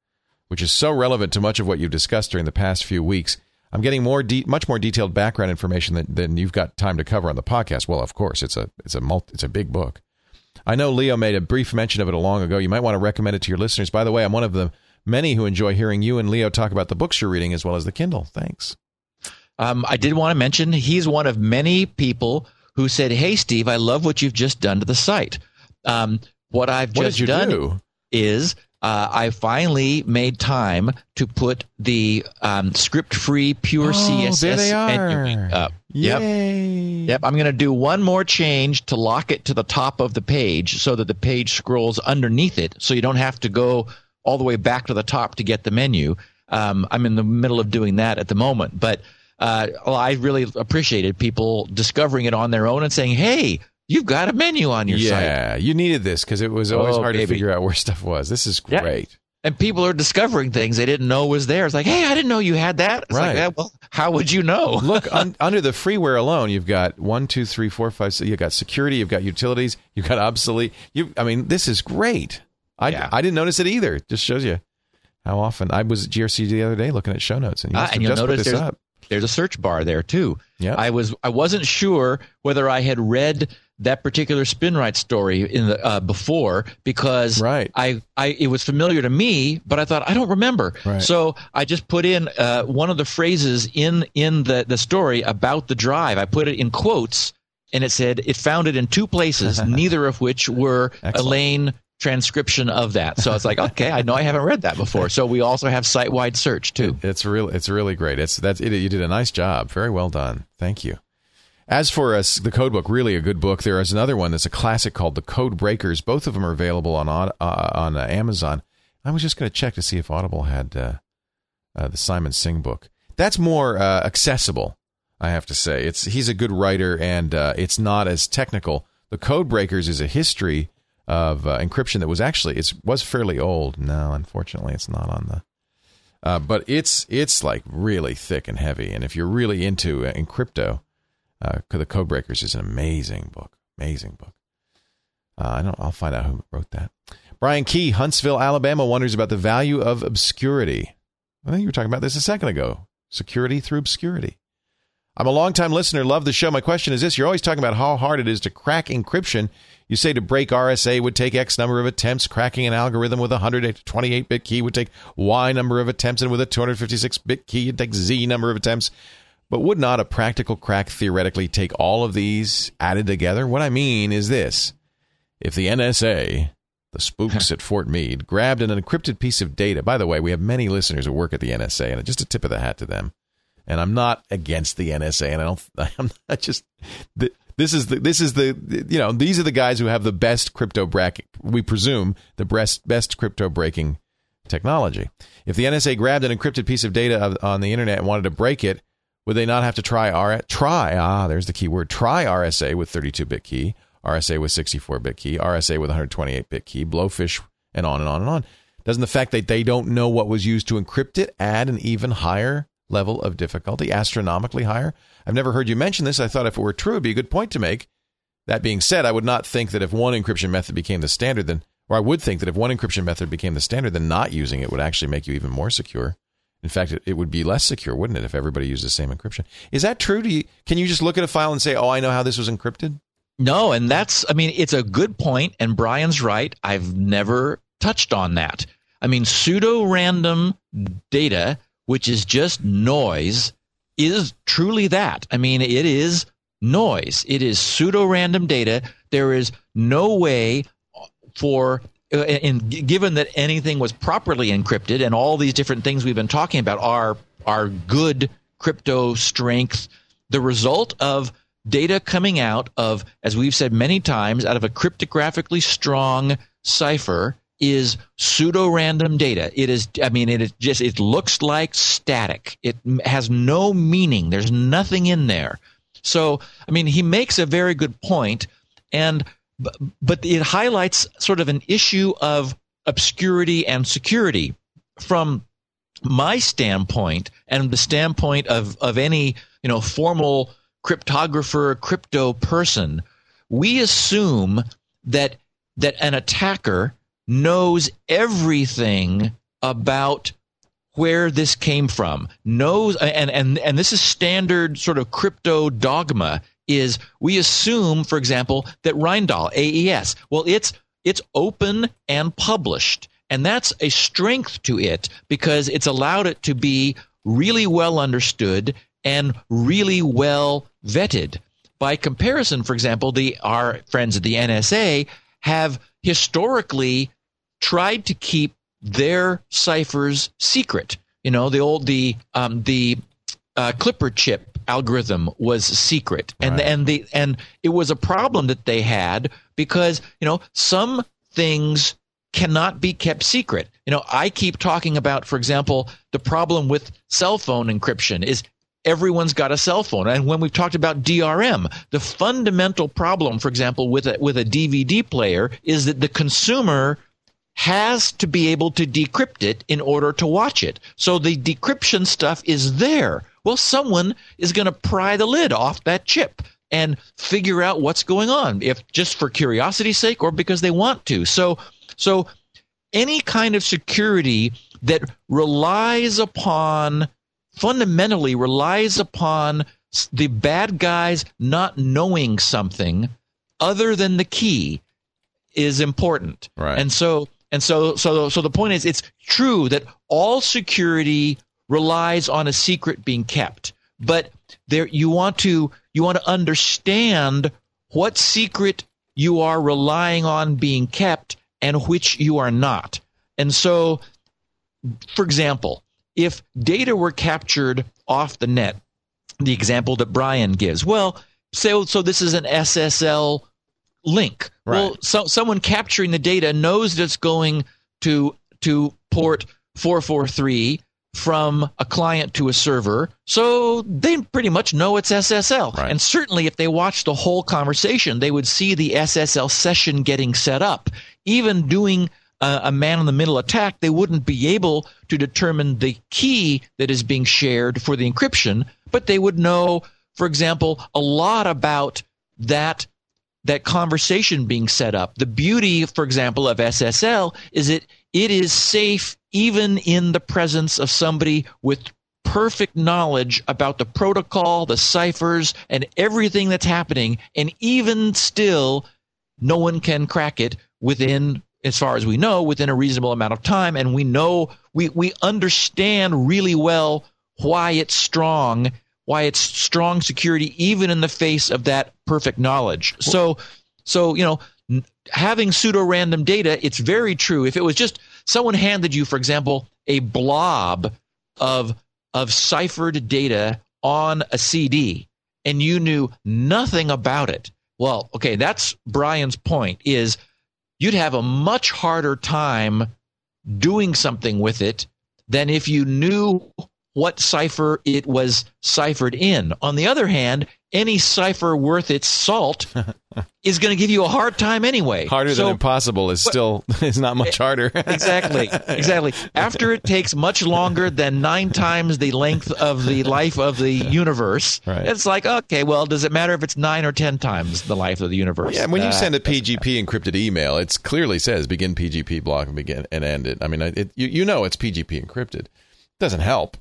which is so relevant to much of what you've discussed during the past few weeks. I'm getting more de- much more detailed background information than, than you've got time to cover on the podcast. Well, of course, it's a it's a multi, it's a big book. I know Leo made a brief mention of it a long ago. You might want to recommend it to your listeners. By the way, I'm one of the many who enjoy hearing you and Leo talk about the books you're reading as well as the Kindle. Thanks. Um, I did want to mention he's one of many people who said, "Hey, Steve, I love what you've just done to the site." Um, what I've What just done do? is uh, I finally made time to put the um, script-free pure Oh, CSS there they menu are. up. Yep. Yay. Yep, I'm going to do one more change to lock it to the top of the page so that the page scrolls underneath it so you don't have to go all the way back to the top to get the menu. Um, I'm in the middle of doing that at the moment, but uh, well, I really appreciated people discovering it on their own and saying, hey, you've got a menu on your site. Yeah, you needed this because it was always Oh, hard to figure out where stuff was. This is Yeah. great. And people are discovering things they didn't know was there. It's like, hey, I didn't know you had that. It's Right. like, yeah, well, how would you know? Look, un, under the freeware alone, you've got one, two, three, four, five. six- You've got security. You've got utilities. You've got obsolete. You, I mean, this is great. I, Yeah. I didn't notice it either. Just shows you how often I was at GRC the other day looking at show notes, and you have and just put this up. There's a search bar there too. Yeah. I was I wasn't sure whether I had read that particular SpinRite story in the uh, before because Right. I, I it was familiar to me, but I thought I don't remember. Right. So I just put in uh, one of the phrases in in the the story about the drive. I put it in quotes, and it said it found it in two places, neither of which were Excellent. Elaine transcription of that. So it's like, okay, I know I haven't read that before. So we also have site wide search too. It's real. It's really great. It's that's it, you did a nice job. Very well done. Thank you. As for us, the code book, really a good book. There is another one that's a classic called The Code Breakers. Both of them are available on uh, on uh, Amazon. I was just going to check to see if Audible had uh, uh, the Simon Singh book. That's more uh, accessible, I have to say. It's he's a good writer, and uh, it's not as technical. The Code Breakers is a history of uh, encryption that was actually it was fairly old. No, unfortunately, it's not on the uh, but it's it's like really thick and heavy. And if you're really into uh, in crypto, uh, the Codebreakers is an amazing book. Amazing book. Uh, I don't. I'll find out who wrote that. Brian Key, Huntsville, Alabama, wonders about the value of obscurity. I think you were talking about this a second ago. Security through obscurity. I'm a longtime listener, love the show. My question is this You're always talking about how hard it is to crack encryption. You say to break RSA would take X number of attempts. Cracking an algorithm with a 128 bit key would take Y number of attempts, and with a 256 bit key, it'd take Z number of attempts. But would not a practical crack theoretically take all of these added together? What I mean is this if the NSA, the spooks at Fort Meade, grabbed an encrypted piece of data, by the way, we have many listeners who work at the NSA, and just a tip of the hat to them and I'm not against the NSA, and I don't. I'm not just. The, this is the this is the you know these are the guys who have the best crypto bracket. We presume the best best crypto breaking technology. If the NSA grabbed an encrypted piece of data on the internet and wanted to break it, would they not have to try R try ah there's the key word try RSA with 32 bit key RSA with 64 bit key, RSA with 128 bit key, Blowfish, and on and on and on. Doesn't the fact that they don't know what was used to encrypt it add an even higher level of difficulty, astronomically higher? I've never heard you mention this. I thought if it were true, it'd be a good point to make. That being said, I would not think that if one encryption method became the standard, then, or I would think that if one encryption method became the standard, then not using it would actually make you even more secure. In fact, it, it would be less secure, wouldn't it, if everybody used the same encryption? Is that true? Do you, can you just look at a file and say, "Oh, I know how this was encrypted"? No, and that's, I mean, it's a good point, and Brian's right. I've never touched on that. I mean, pseudo random data, which is just noise, is truly that. I mean, it is noise. It is pseudo random data. There is no way for uh, and given that anything was properly encrypted and all these different things we've been talking about are are good crypto strength the result of data coming out of, as we've said many times, out of a cryptographically strong cipher is pseudo random data. It is, I mean, it is just, it looks like static. It has no meaning. There's nothing in there. So, I mean, he makes a very good point, and but it highlights sort of an issue of obscurity and security from my standpoint and the standpoint of of any you know formal cryptographer, crypto person, we assume that that an attacker knows everything about where this came from knows and and and this is standard sort of crypto dogma is we assume for example that Rijndael AES well it's it's open and published and that's a strength to it because it's allowed it to be really well understood and really well vetted. By comparison, for example, the our friends at the NSA have historically tried to keep their ciphers secret. You know, the old the um, the uh, Clipper chip algorithm was secret, and right. and the and it was a problem that they had because you know some things cannot be kept secret. You know, I keep talking about, for example, the problem with cell phone encryption is everyone's got a cell phone. And when we've talked about DRM, the fundamental problem, for example, with a, with a DVD player is that the consumer has to be able to decrypt it in order to watch it. So the decryption stuff is there. Well, someone is going to pry the lid off that chip and figure out what's going on, if just for curiosity's sake or because they want to. So, so any kind of security that relies upon fundamentally relies upon the bad guys not knowing something other than the key is important. Right. And so and so so so the point is it's true that all security relies on a secret being kept. But there you want to you want to understand what secret you are relying on being kept and which you are not. And so for example, if data were captured off the net, the example that Brian gives, well, so so this is an SSL link. Right. Well, so someone capturing the data knows that it's going to to port 443 from a client to a server, so they pretty much know it's SSL. Right. And certainly, if they watch the whole conversation, they would see the SSL session getting set up. Even doing a, a man in the middle attack, they wouldn't be able to determine the key that is being shared for the encryption, but they would know, for example, a lot about that that conversation being set up. The beauty, for example, of SSL is that it is safe even in the presence of somebody with perfect knowledge about the protocol, the ciphers, and everything that's happening. And even still, no one can crack it within as far as we know, within a reasonable amount of time. And we know, we, we understand really well why it's strong, why it's strong security, even in the face of that perfect knowledge. So, so, you know, having pseudo random data, it's very true. If it was just someone handed you, for example, a blob of, of ciphered data on a CD and you knew nothing about it. Well, okay, that's Brian's point is you'd have a much harder time doing something with it than if you knew what cipher it was ciphered in. On the other hand, any cipher worth its salt is going to give you a hard time anyway. Harder So- than impossible is still is not much harder. exactly exactly after it takes much longer than nine times the length of the life of the universe Right. it's like okay well does it matter if it's nine or ten times the life of the universe Yeah, when you Uh, send a PGP encrypted email, it clearly says begin PGP block and begin and end it. I mean, it, you, you know it's PGP encrypted. Doesn't help.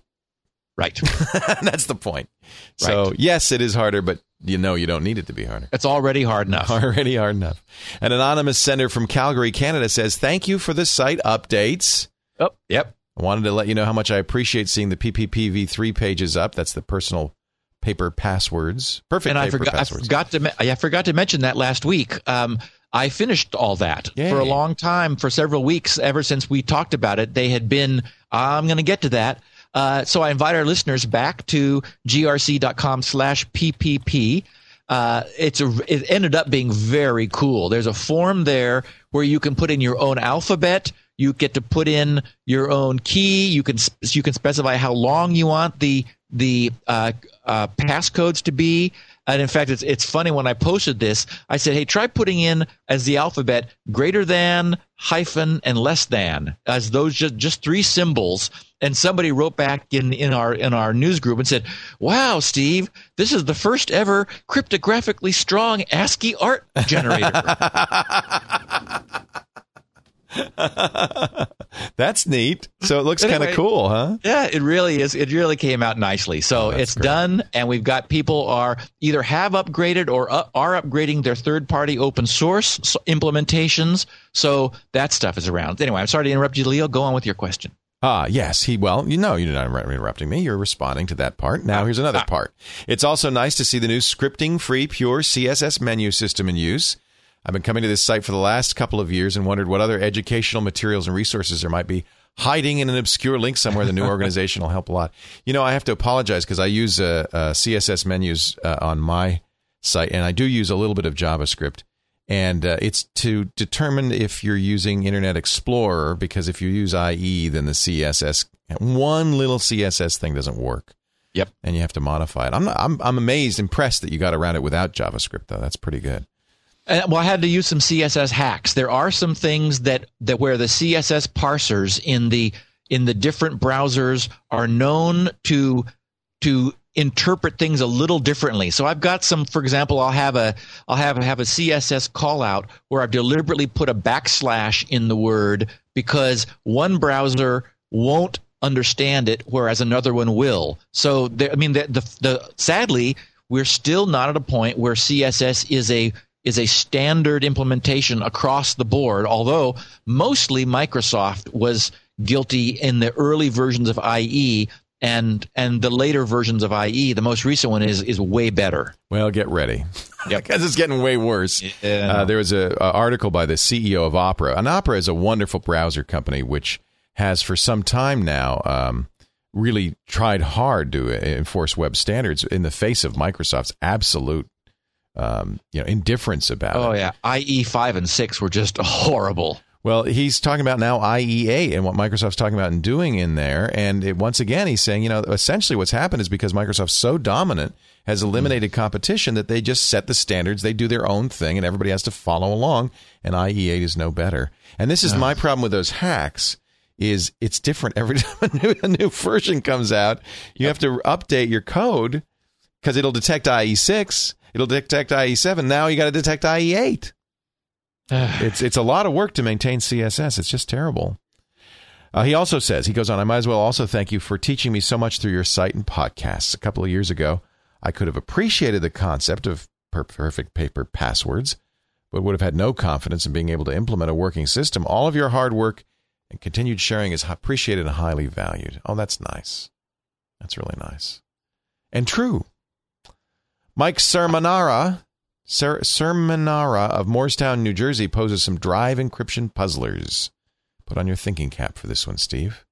Right That's the point. So Right. yes, it is harder, but you know you don't need it to be harder. it's already hard enough Already hard enough. An anonymous sender from Calgary, Canada says, "Thank you for the site updates." oh yep I wanted to let you know how much I appreciate seeing the PPPv3 pages up. That's the personal paper passwords. Perfect and I forgot I forgot to me- I forgot to mention that last week. Um, I finished all that Yay. for a long time, for several weeks, ever since we talked about it. They had been. I'm going to get to that. Uh, so I invite our listeners back to grc.com/slash ppp. Uh, it's a, it ended up being very cool. There's a form there where you can put in your own alphabet. You get to put in your own key. You can you can specify how long you want the the uh, uh, passcodes to be. And in fact, it's it's funny when I posted this, I said, "Hey, try putting in as the alphabet greater than, hyphen, and less than as those just just three symbols." And somebody wrote back in in our in our news group and said, "Wow, Steve, this is the first ever cryptographically strong ASCII art generator." That's neat. So it looks kind of cool, huh? Yeah, it really is. It really came out nicely. So Oh, it's great. done, and we've got people are either have upgraded or uh, are upgrading their third-party open source implementations. So that stuff is around. Anyway, I'm sorry to interrupt you, Leo. Go on with your question. Ah, yes. He well, you know, you're not interrupting me. You're responding to that part. Now here's another part. It's also nice to see the new scripting-free pure CSS menu system in use. I've been coming to this site for the last couple of years and wondered what other educational materials and resources there might be hiding in an obscure link somewhere. The new organization will help a lot. You know, I have to apologize because I use uh, uh, CSS menus uh, on my site, and I do use a little bit of JavaScript. And uh, it's to determine if you're using Internet Explorer, because if you use IE, then the CSS, one little CSS thing doesn't work. Yep. And you have to modify it. I'm, not, I'm, I'm amazed, impressed that you got around it without JavaScript, though. That's pretty good. Uh, well, I had to use some CSS hacks. There are some things that that where the CSS parsers in the in the different browsers are known to to interpret things a little differently. So I've got some, for example, I'll have a I'll have have a CSS call out where I've deliberately put a backslash in the word because one browser won't understand it, whereas another one will. So there, I mean, the, the the sadly, we're still not at a point where CSS is a is a standard implementation across the board. Although mostly Microsoft was guilty in the early versions of IE and and the later versions of IE. The most recent one is is way better. Well, get ready. Because it's getting way worse. Yeah. Uh, there was a, a article by the CEO of Opera. And Opera is a wonderful browser company which has for some time now um, really tried hard to enforce web standards in the face of Microsoft's absolute um, you know indifference about Oh it. yeah, IE five and six were just horrible. Well, he's talking about now IE8 and what Microsoft's talking about and doing in there. And it, once again, he's saying, you know, essentially what's happened is because Microsoft's so dominant, has eliminated competition, that they just set the standards. They do their own thing, and everybody has to follow along. And IE8 is no better. And this is my problem with those hacks. Is it's different every time a new, a new version comes out. You have to update your code because it'll detect IE6, it'll detect IE7. Now you got to detect IE8 it's it's a lot of work to maintain CSS. It's just terrible. Uh, he also says he goes on. I might as well also thank you for teaching me so much through your site and podcasts. A couple of years ago, I could have appreciated the concept of per- perfect paper passwords, but would have had no confidence in being able to implement a working system. All of your hard work and continued sharing is appreciated and highly valued. Oh, that's nice. That's really nice and true. Mike Sermonara Ser- Sermonara of Morristown, New Jersey poses some drive encryption puzzlers. Put on your thinking cap for this one, Steve.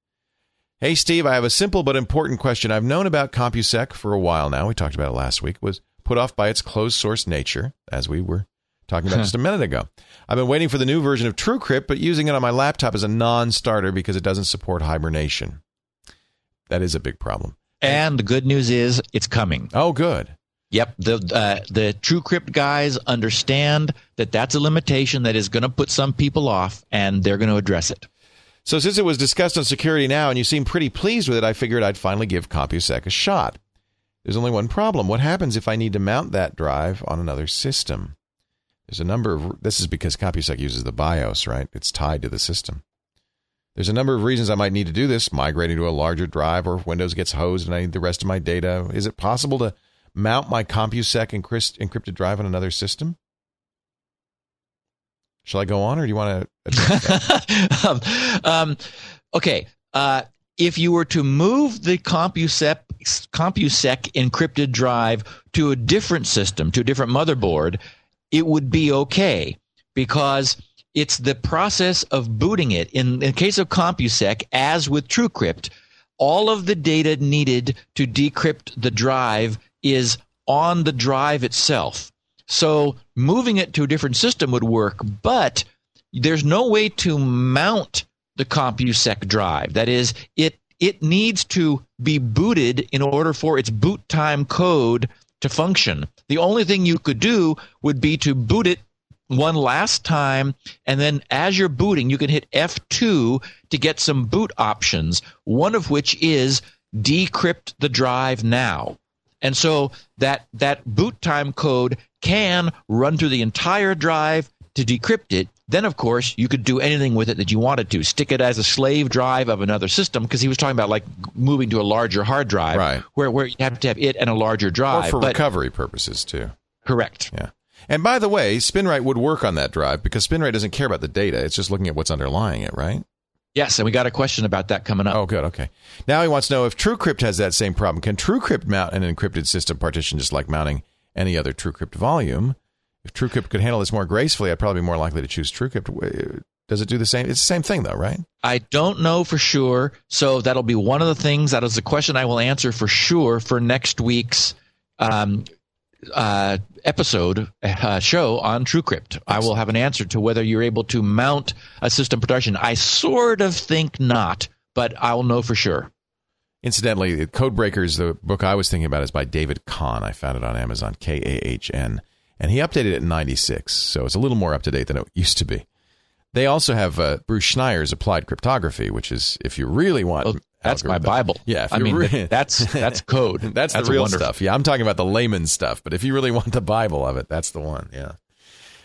Hey, Steve, I have a simple but important question. I've known about CompuSec for a while now. We talked about it last week. It Was put off by its closed source nature, as we were talking about just a minute ago. I've been waiting for the new version of TrueCrypt, but using it on my laptop is a non-starter because it doesn't support hibernation. That is a big problem. And the good news is it's coming. Oh, good. Yep, the uh, the TrueCrypt guys understand that that's a limitation that is going to put some people off, and they're going to address it. So since it was discussed on Security Now and you seem pretty pleased with it, I figured I'd finally give CompuSec a shot. There's only one problem. What happens if I need to mount that drive on another system? There's a number of this is because CompuSec uses the BIOS, right? It's tied to the system. There's a number of reasons I might need to do this, migrating to a larger drive or if Windows gets hosed and I need the rest of my data. Is it possible to mount my CompuSec encrypted drive on another system? Shall I go on or do you want to um, um, okay. Uh, if you were to move the CompuSec, CompuSec encrypted drive to a different system, to a different motherboard, it would be okay because it's the process of booting it. In, in the case of CompuSec, as with TrueCrypt, all of the data needed to decrypt the drive is on the drive itself. So moving it to a different system would work, but there's no way to mount the CompuSec drive. That is, it it needs to be booted in order for its boot time code to function. The only thing you could do would be to boot it one last time, and then as you're booting, you can hit F2 to get some boot options, one of which is decrypt the drive now. And so that that boot time code can run through the entire drive to decrypt it. Then, of course, you could do anything with it that you wanted to. Stick it as a slave drive of another system, because he was talking about like moving to a larger hard drive, right. where where you have to have it and a larger drive, or for but, recovery purposes too. Correct. Yeah. And by the way, SpinRite would work on that drive because SpinRite doesn't care about the data; it's just looking at what's underlying it, right? Yes, and we got a question about that coming up. Oh, good. Okay. Now he wants to know if TrueCrypt has that same problem. Can TrueCrypt mount an encrypted system partition just like mounting any other TrueCrypt volume? If TrueCrypt could handle this more gracefully, I'd probably be more likely to choose TrueCrypt. Does it do the same? It's the same thing, though, right? I don't know for sure. So that'll be one of the things. That is a question I will answer for sure for next week's um, uh, episode uh, show on TrueCrypt. I will have an answer to whether you're able to mount a system partition. I sort of think not, but I will know for sure. Incidentally, Code Breakers, the book I was thinking about, is by David Kahn. I found it on Amazon, K A H N, and he updated it in '96, so it's a little more up to date than it used to be. They also have uh, Bruce Schneier's Applied Cryptography, which is if you really want well, that's my Bible. Yeah, I mean re- that's that's code. that's, that's the real stuff. Yeah, I'm talking about the layman stuff. But if you really want the Bible of it, that's the one. Yeah.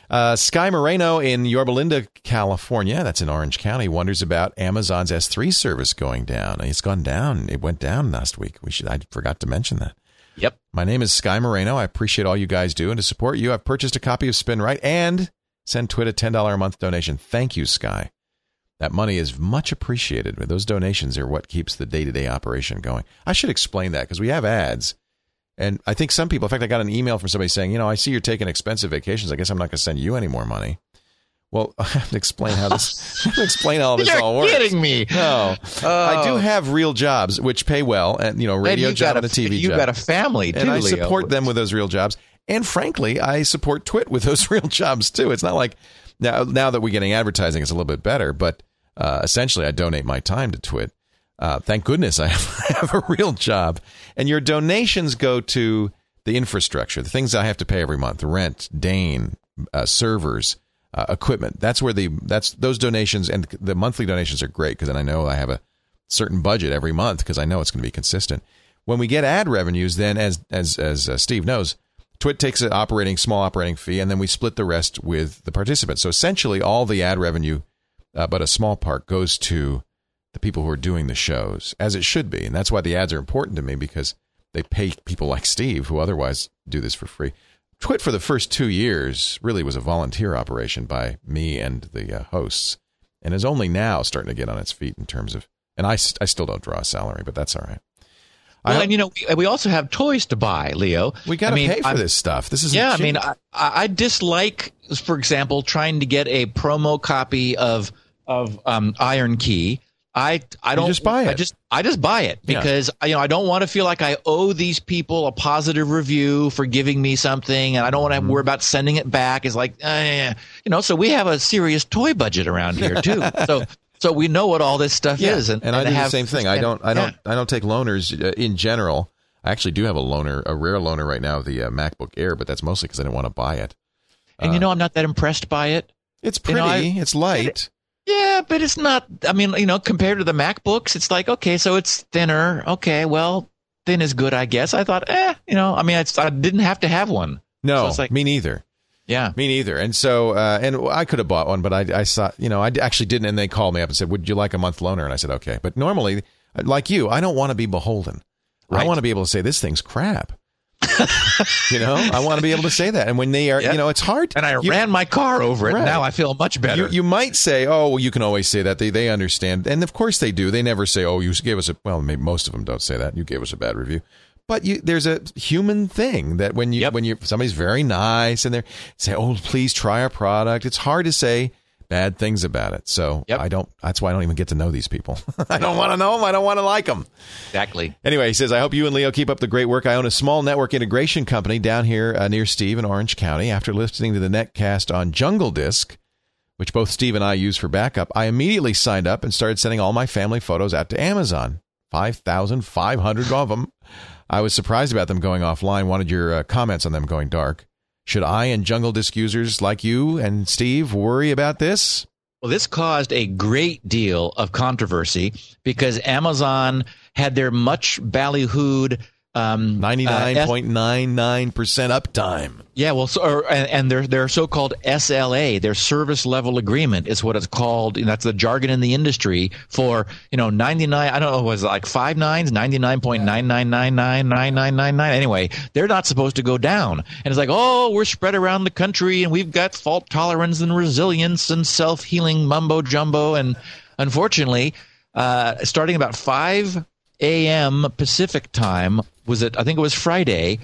Uh, Sky Moreno in Yorba Linda, California, that's in Orange County, wonders about Amazon's S3 service going down. It's gone down. It went down last week. We should. I forgot to mention that. Yep. My name is Sky Moreno. I appreciate all you guys do, and to support you, I've purchased a copy of SpinRite and send Twit a ten dollar a month donation. Thank you, Sky. That money is much appreciated. Those donations are what keeps the day to day operation going. I should explain that because we have ads. And I think some people, in fact, I got an email from somebody saying, you know, I see you're taking expensive vacations. I guess I'm not going to send you any more money. Well, I have to explain how this. I have to explain how this You're all works. Kidding me? No, oh. I do oh. have real jobs which pay well, and you know, radio and job and a TV you job. got a family too, and I Leo. support them with those real jobs. And frankly, I support Twit with those real jobs too. It's not like now now that we're getting advertising, it's a little bit better, but uh, essentially, I donate my time to Twit. Uh, thank goodness I have, have, a real job. And your donations go to the infrastructure, the things I have to pay every month: rent, Dane, uh, servers, uh, equipment. That's where the that's those donations and the monthly donations are great because then I know I have a certain budget every month because I know it's going to be consistent. When we get ad revenues, then as as as uh, Steve knows, Twit takes an operating small operating fee, and then we split the rest with the participants. So essentially, all the ad revenue uh, but a small part goes to the people who are doing the shows, as it should be. And that's why the ads are important to me because they pay people like Steve who otherwise do this for free. Twit for the first two years really was a volunteer operation by me and the uh, hosts, and is only now starting to get on its feet in terms of. And I, I still don't draw a salary, but that's all right. Well, and you know, we, we, also have toys to buy, Leo. We got to I mean, pay for I'm, this stuff. This is yeah. Cheap. I mean, I, I dislike, for example, trying to get a promo copy of of um, IronKey. I I don't you just buy it. I just I just buy it because yeah. you know I don't want to feel like I owe these people a positive review for giving me something, and I don't want to mm-hmm. worry about sending it back. It's like uh, you know, so we have a serious toy budget around here too. so so we know what all this stuff yeah. is, and, and, and I do the same thing. I don't I don't yeah. I don't take loaners uh, in general. I actually do have a loaner, a rare loaner right now, the uh, MacBook Air, but that's mostly because I didn't want to buy it. And you know, I'm not that impressed by it. It's You pretty. know, I- it's light. Yeah, but it's not. I mean, you know, compared to the MacBooks, it's like okay, so it's thinner. Okay, well, thin is good, I guess. I thought, eh, you know, I mean, I didn't have to have one. No, So it's like- me neither. Yeah, Me neither. And so, uh, and I could have bought one, but I, I saw, you know, I actually didn't. And they called me up and said, "Would you like a month loaner?" And I said, "Okay." But normally, like you, I don't want to be beholden. I want to be able to say this thing's crap. you know, I want to be able to say that. And when they are, Yep. you know, it's hard. and I you, ran my car over it. Right. Now I feel much better. You, you might say, "Oh, well, you can always say that." They they understand, and of course they do. They never say, "Oh, you gave us a." Well, maybe most of them don't say that. You gave us a bad review, but you, there's a human thing that when you Yep. when you somebody's very nice and they say, "Oh, please try our product," it's hard to say bad things about it. So Yep. I don't. That's why I don't even get to know these people. I don't want to know them. I don't want to like them. exactly. Anyway, he says, I hope you and Leo keep up the great work. I own a small network integration company down here uh, near Steve in Orange County. After listening to the netcast on Jungle Disk, which both Steve and I use for backup, I immediately signed up and started sending all my family photos out to Amazon. 5,500 of them. I was surprised about them going offline. Wanted your uh, comments on them going dark. Should I and Jungle Disk users like you and Steve worry about this? Well, this caused a great deal of controversy because Amazon had their much ballyhooed um, 99.99% uh, uptime. Yeah, well, so, or, and, and their, their so called SLA, their service level agreement, is what it's called. that's the jargon in the industry for, you know, 99, I don't know, was it like five nines, 99.9999999. Anyway, they're not supposed to go down. And it's like, oh, we're spread around the country and we've got fault tolerance and resilience and self healing mumbo jumbo. And unfortunately, uh, starting about five a.m. Pacific time was it? I think it was Friday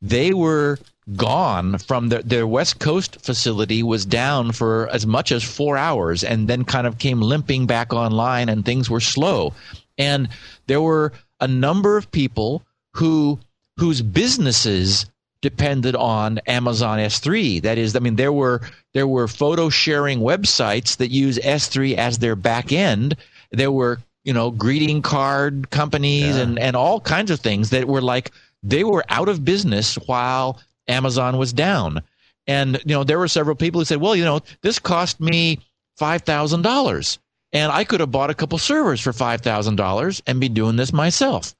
they were gone from their, their West Coast facility was down for as much as four hours and then kind of came limping back online and things were slow. And there were a number of people who whose businesses depended on Amazon S3. That is, I mean, there were there were photo sharing websites that use S3 as their back end. There were you know greeting card companies Yeah. and and all kinds of things that were like they were out of business while Amazon was down. And you know there were several people who said, well, you know, this cost me five thousand dollars, and I could have bought a couple servers for five thousand dollars and be doing this myself.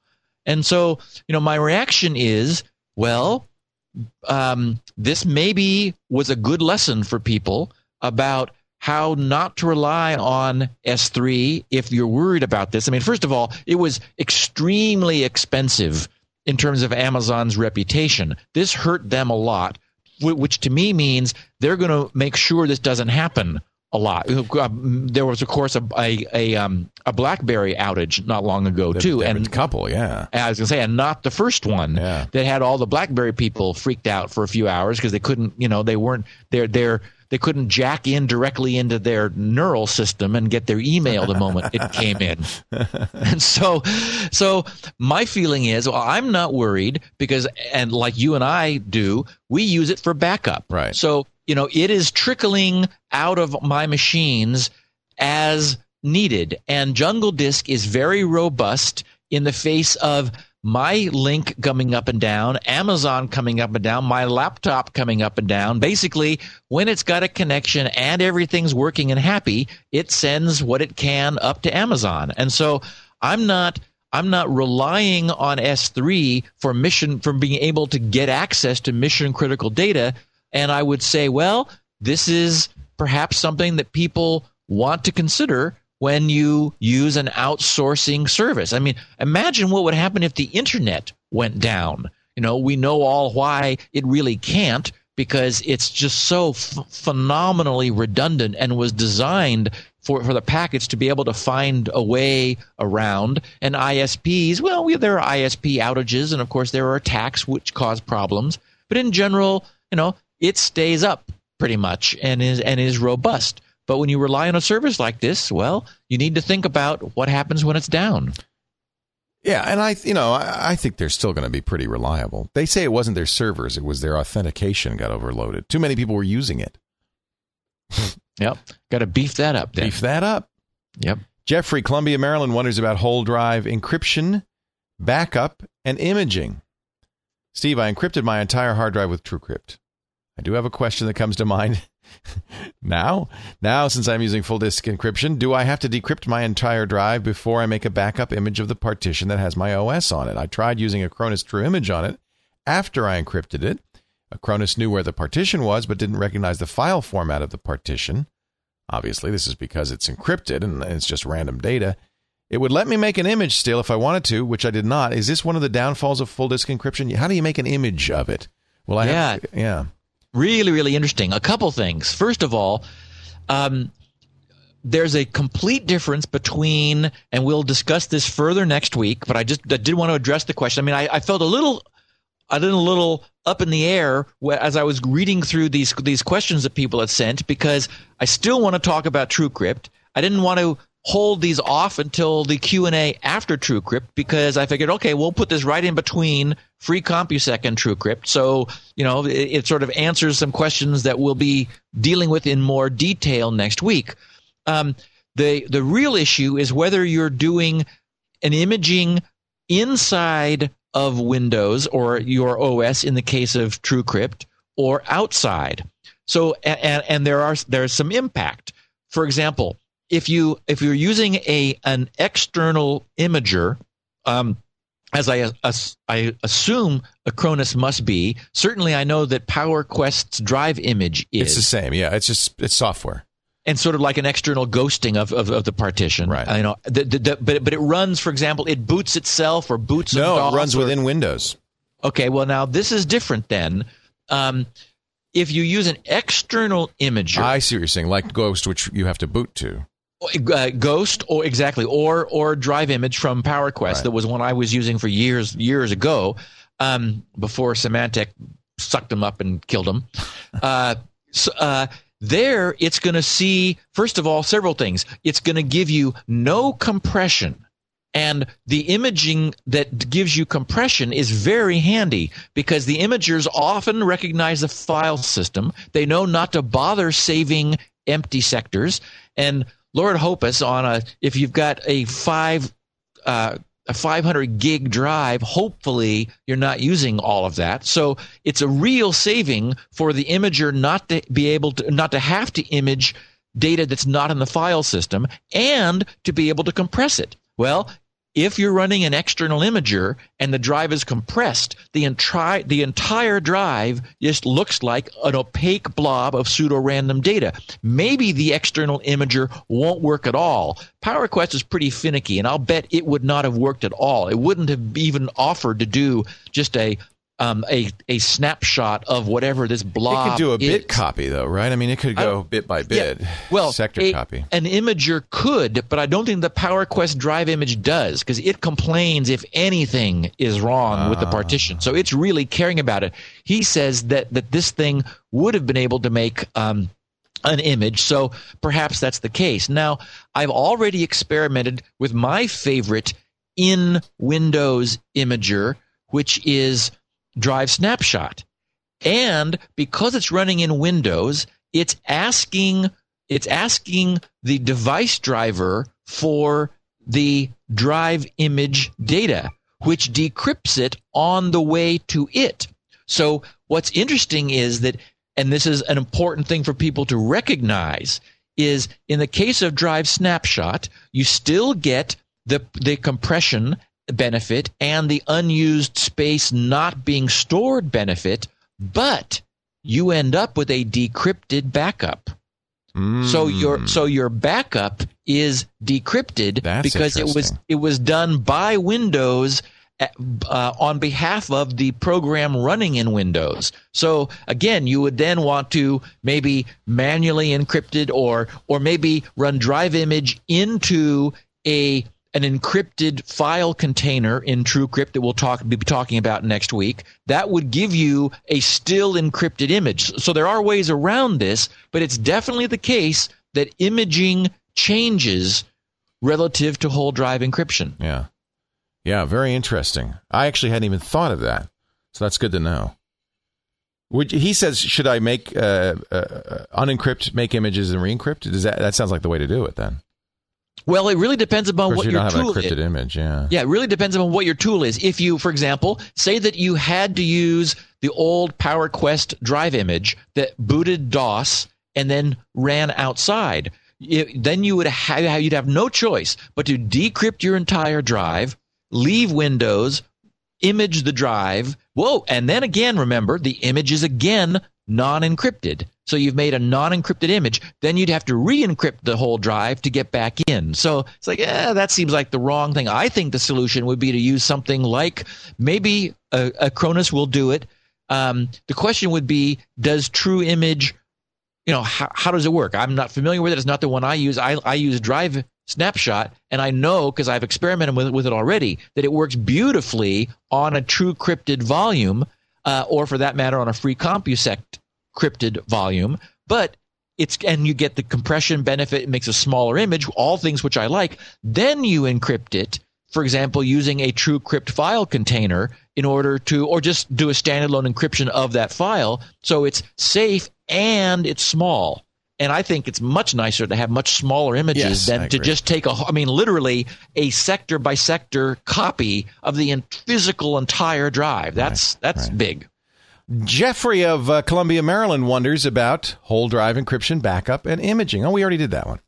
And so, you know, my reaction is, well, um, this maybe was a good lesson for people about how not to rely on S3 if you're worried about this. I mean, first of all, it was extremely expensive in terms of Amazon's reputation. This hurt them a lot, which to me means they're going to make sure this doesn't happen a lot. Um, There was, of course, a a, a, um, a BlackBerry outage not long ago too, and a couple, yeah. I was gonna say, and not the first one Yeah. that had all the BlackBerry people freaked out for a few hours because they couldn't, you know, they weren't they're they're they couldn't jack in directly into their neural system and get their email the moment it came in. And so, so my feeling is, well, I'm not worried because, and like you and I do, we use it for backup. Right. So, you know, it is trickling out of my machines as needed. And Jungle Disk is very robust in the face of my link coming up and down, Amazon coming up and down, my laptop coming up and down. Basically, when it's got a connection and everything's working and happy, it sends what it can up to Amazon. And so I'm not I'm not relying on S3 for mission for being able to get access to mission critical data. And I would say, well, this is perhaps something that people want to consider when you use an outsourcing service. I mean, imagine what would happen if the internet went down. You know, we know all why it really can't because it's just so f- phenomenally redundant and was designed for, for the packets to be able to find a way around. And ISPs, well, we, there are ISP outages, and of course, there are attacks which cause problems. But in general, you know, it stays up pretty much and is and is robust. But when you rely on a service like this, well, you need to think about what happens when it's down. Yeah, and I, you know, I, I think they're still going to be pretty reliable. They say it wasn't their servers; it was their authentication got overloaded. Too many people were using it. Yep. Got to beef that up then. Beef that up. Yep. Jeffrey, Columbia, Maryland, wonders about whole drive encryption, backup, and imaging. Steve, I encrypted my entire hard drive with TrueCrypt. I do have a question that comes to mind now. Now, since I'm using full disk encryption, do I have to decrypt my entire drive before I make a backup image of the partition that has my OS on it? I tried using a Acronis True Image on it after I encrypted it. Acronis knew where the partition was, but didn't recognize the file format of the partition. Obviously, this is because it's encrypted and it's just random data. It would let me make an image still if I wanted to, which I did not. Is this one of the downfalls of full disk encryption? How do you make an image of it? Well, I yeah, have, yeah, really, really interesting. A couple things. First of all, um, there's a complete difference between, and we'll discuss this further next week. But I just I did want to address the question. I mean, I, I felt a little, I did a little up in the air as I was reading through these these questions that people had sent because I still want to talk about TrueCrypt. I didn't want to hold these off until the Q&A after TrueCrypt because I figured, okay, we'll put this right in between free CompuSec and TrueCrypt. So, you know, it, it, sort of answers some questions that we'll be dealing with in more detail next week. Um, the, the real issue is whether you're doing an imaging inside of Windows or your OS in the case of TrueCrypt or outside. So, and, and there are, there's some impact. For example, if you if you're using a an external imager, um, as I as, I assume Acronis must be, certainly I know that PowerQuest's drive image is. It's the same, yeah. It's just it's software. And sort of like an external ghosting of, of, of the partition, right? I know, the, the, the, but but it runs, for example, it boots itself or boots. No, it runs or, within Windows. Okay, well now this is different then. Um, if you use an external imager, I see what you're saying, like Ghost, which you have to boot to uh, Ghost or exactly or or Drive Image from PowerQuest right. that was one I was using for years years ago um, before Symantec sucked them up and killed them. Uh, so, uh, there, it's going to see first of all several things. It's going to give you no compression. And the imaging that gives you compression is very handy because the imagers often recognize the file system. They know not to bother saving empty sectors. And Lord hope us on a if you've got a five uh, a 500 gig drive, hopefully you're not using all of that. So it's a real saving for the imager not to be able to not to have to image data that's not in the file system and to be able to compress it. Well, if you're running an external imager and the drive is compressed, the, entire the entire drive just looks like an opaque blob of pseudo random data. Maybe the external imager won't work at all. PowerQuest is pretty finicky, and I'll bet it would not have worked at all. It wouldn't have even offered to do just a um, a a snapshot of whatever this blob. It could do a is. bit copy though, right? I mean, it could go bit by bit. Yeah. Well, sector a, copy. An imager could, but I don't think the PowerQuest Drive image does because it complains if anything is wrong uh. with the ah. partition. So it's really caring about it. He says that that this thing would have been able to make. Um, an image. So perhaps that's the case. Now, I've already experimented with my favorite in Windows imager, which is drive snapshot. And because it's running in Windows, it's asking it's asking the device driver for the drive image data, which decrypts it on the way to it. So what's interesting is that and this is an important thing for people to recognize is in the case of drive snapshot, you still get the the compression benefit and the unused space not being stored benefit, but you end up with a decrypted backup. Mm. So your so your backup is decrypted That's because it was it was done by Windows uh, on behalf of the program running in Windows. So again, you would then want to maybe manually encrypt it or or maybe run drive image into a an encrypted file container in TrueCrypt that we'll talk be talking about next week. That would give you a still encrypted image. So there are ways around this, but it's definitely the case that imaging changes relative to whole drive encryption. Yeah. Yeah, very interesting. I actually hadn't even thought of that. So that's good to know. Would, he says, should I make uh, uh, unencrypt, make images and re-encrypt? Does that that sounds like the way to do it then? Well, it really depends upon what you your tool is. image. Yeah. Yeah, it really depends on what your tool is. If you, for example, say that you had to use the old PowerQuest drive image that booted DOS and then ran outside, it- then you would have you'd have no choice but to decrypt your entire drive, leave Windows, image the drive. Whoa, and then again, remember the image is again non-encrypted. So you've made a non-encrypted image. Then you'd have to re-encrypt the whole drive to get back in. So it's like, eh, that seems like the wrong thing. I think the solution would be to use something like maybe a, Acronis will do it. Um, the question would be, does True Image, you know, how, how does it work? I'm not familiar with it. It's not the one I use. I, I use Drive Snapshot, and I know because I've experimented with, with it already that it works beautifully on a true crypted volume, uh, or for that matter, on a free CompuSec crypted volume. But it's and you get the compression benefit. It makes a smaller image. All things which I like. Then you encrypt it. For example, using a TrueCrypt file container in order to, or just do a standalone encryption of that file, so it's safe and it's small. And I think it's much nicer to have much smaller images Yes, than to just take a, I mean, literally a sector by sector copy of the en- physical entire drive. That's that's right. big. Jeffrey of uh, Columbia, Maryland wonders about whole drive encryption, backup, and imaging. Oh, we already did that one.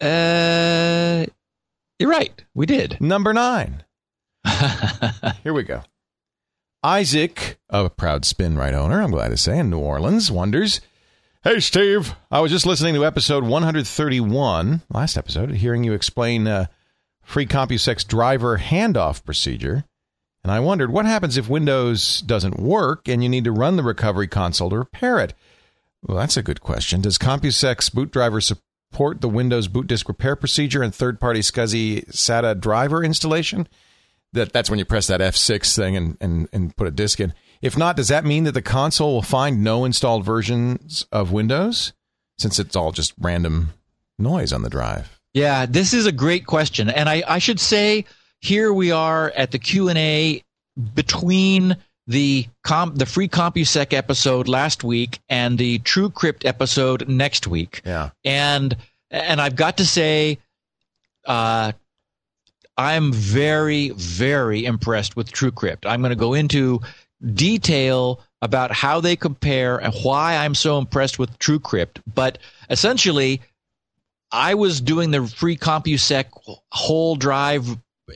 Uh, you're right. We did. Number nine. Here we go. Isaac, a proud SpinRite owner, I'm glad to say, in New Orleans, wonders Hey, Steve, I was just listening to episode 131, last episode, hearing you explain uh, free CompuSec's driver handoff procedure. And I wondered what happens if Windows doesn't work and you need to run the recovery console to repair it? Well, that's a good question. Does CompuSec's boot driver support the Windows boot disk repair procedure and third party SCSI SATA driver installation? That that's when you press that F6 thing and, and, and put a disk in. If not, does that mean that the console will find no installed versions of Windows since it's all just random noise on the drive? Yeah, this is a great question, and I, I should say here we are at the Q and A between the comp, the free CompuSec episode last week and the TrueCrypt episode next week. Yeah. and and I've got to say, uh, I'm very very impressed with TrueCrypt. I'm going to go into detail about how they compare and why I'm so impressed with TrueCrypt. But essentially, I was doing the free CompuSec whole drive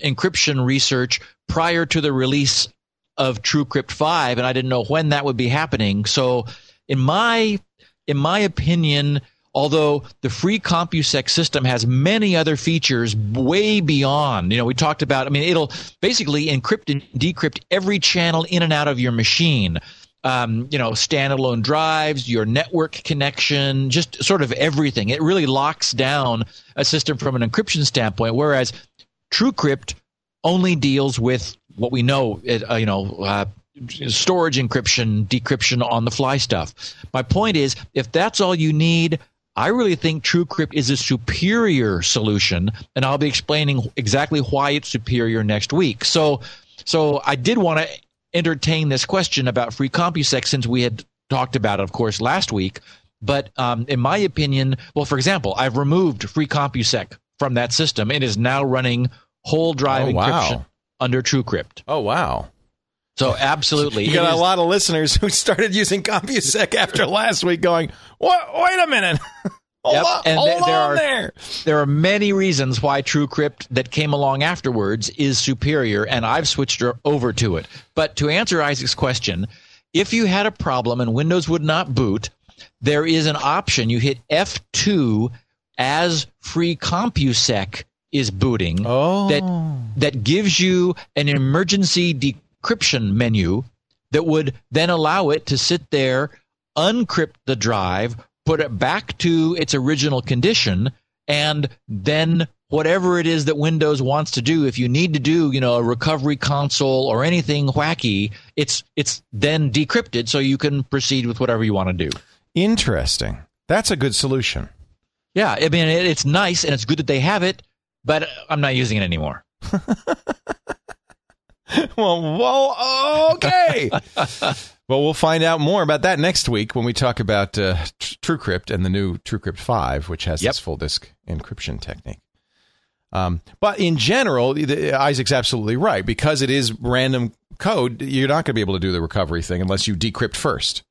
encryption research prior to the release of TrueCrypt 5 and I didn't know when that would be happening. So in my in my opinion, although the free CompuSec system has many other features way beyond, you know, we talked about, I mean, it'll basically encrypt and decrypt every channel in and out of your machine. Um, you know, standalone drives, your network connection, just sort of everything. It really locks down a system from an encryption standpoint, whereas TrueCrypt only deals with what we know, uh, you know, uh, storage encryption, decryption on the fly stuff. My point is, if that's all you need, I really think TrueCrypt is a superior solution, and I'll be explaining exactly why it's superior next week. So, so I did want to entertain this question about free CompuSec since we had talked about it, of course, last week. But um, in my opinion, well, for example, I've removed free CompuSec from that system. It is now running whole drive Oh, wow. encryption under TrueCrypt. Oh, wow. So absolutely, You got a lot of listeners who started using CompuSec after last week going, what? wait a minute. hold Yep, on, and hold there- are- there. there are many reasons why TrueCrypt that came along afterwards is superior, and I've switched over to it. But to answer Isaac's question, if you had a problem and Windows would not boot, there is an option. You hit F2 as free CompuSec is booting Oh. that that gives you an emergency decryption menu that would then allow it to sit there, uncrypt the drive, put it back to its original condition, and then whatever it is that Windows wants to do, if you need to do, you know, a recovery console or anything wacky, it's it's then decrypted so you can proceed with whatever you want to do. Interesting. That's a good solution. Yeah, I mean it, it's nice and it's good that they have it, but I'm not using it anymore. well, well, okay. well, we'll find out more about that next week when we talk about uh, TrueCrypt and the new TrueCrypt 5, which has Yep. this full disk encryption technique. Um, but in general, the, Isaac's absolutely right because it is random code. You're not going to be able to do the recovery thing unless you decrypt first.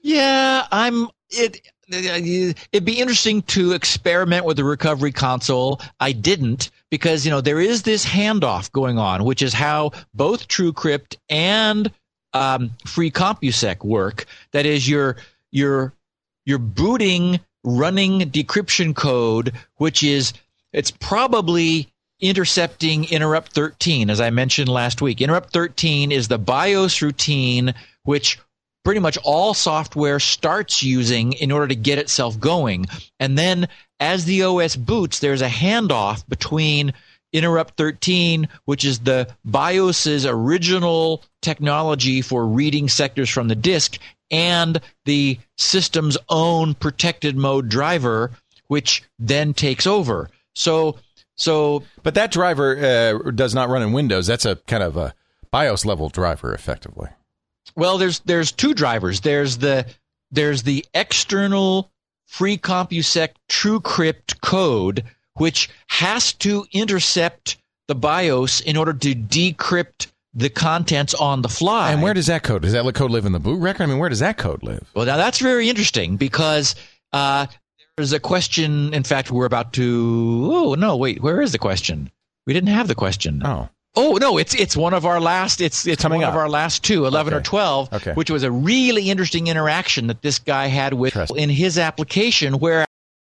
Yeah, I'm it. It'd be interesting to experiment with the recovery console. I didn't because you know there is this handoff going on, which is how both TrueCrypt and um, Free CompuSec work. That is, you're you're you're booting running decryption code, which is it's probably intercepting interrupt 13 as i mentioned last week interrupt 13 is the bios routine which pretty much all software starts using in order to get itself going. And then as the OS boots, there's a handoff between Interrupt 13, which is the BIOS's original technology for reading sectors from the disk, and the system's own protected mode driver, which then takes over. So, so, but that driver uh, does not run in Windows. That's a kind of a BIOS level driver, effectively. Well, there's there's two drivers. There's the there's the external free CompuSec TrueCrypt code, which has to intercept the BIOS in order to decrypt the contents on the fly. And where does that code? Does that code live in the boot record? I mean, where does that code live? Well, now that's very interesting because uh, there's a question. In fact, we're about to. Oh no, wait. Where is the question? We didn't have the question. Oh. Oh no, it's it's one of our last. It's it's Coming one up. of our last two, 11 Okay. or twelve, Okay. which was a really interesting interaction that this guy had with in his application, where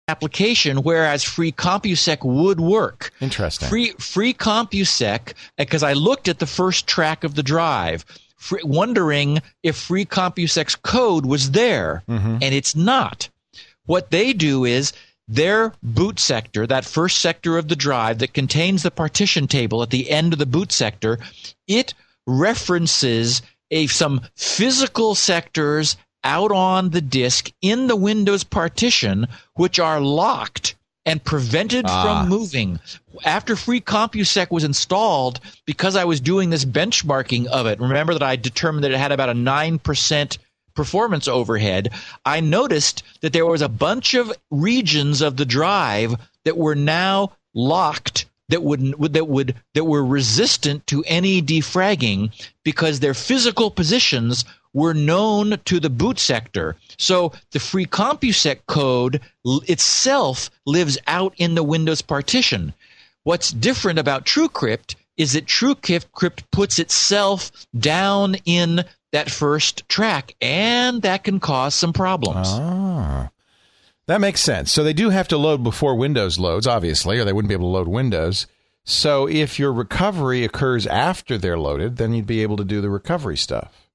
application, whereas free CompuSec would work. Interesting. Free free CompuSec, because I looked at the first track of the drive, free, wondering if free CompuSec's code was there, Mm-hmm. and it's not. What they do is their boot sector, that first sector of the drive that contains the partition table at the end of the boot sector, it references a some physical sectors out on the disk in the Windows partition which are locked and prevented Ah. from moving. After Free CompuSec was installed, because I was doing this benchmarking of it, remember that I determined that it had about a 9% performance overhead, I noticed that there was a bunch of regions of the drive that were now locked that would that would that were resistant to any defragging because their physical positions were known to the boot sector. So the free CompuSec code itself lives out in the Windows partition. What's different about TrueCrypt is that TrueCrypt puts itself down in that first track, and that can cause some problems. Ah. That makes sense. So they do have to load before Windows loads, obviously, or they wouldn't be able to load Windows. So if your recovery occurs after they're loaded, then you'd be able to do the recovery stuff.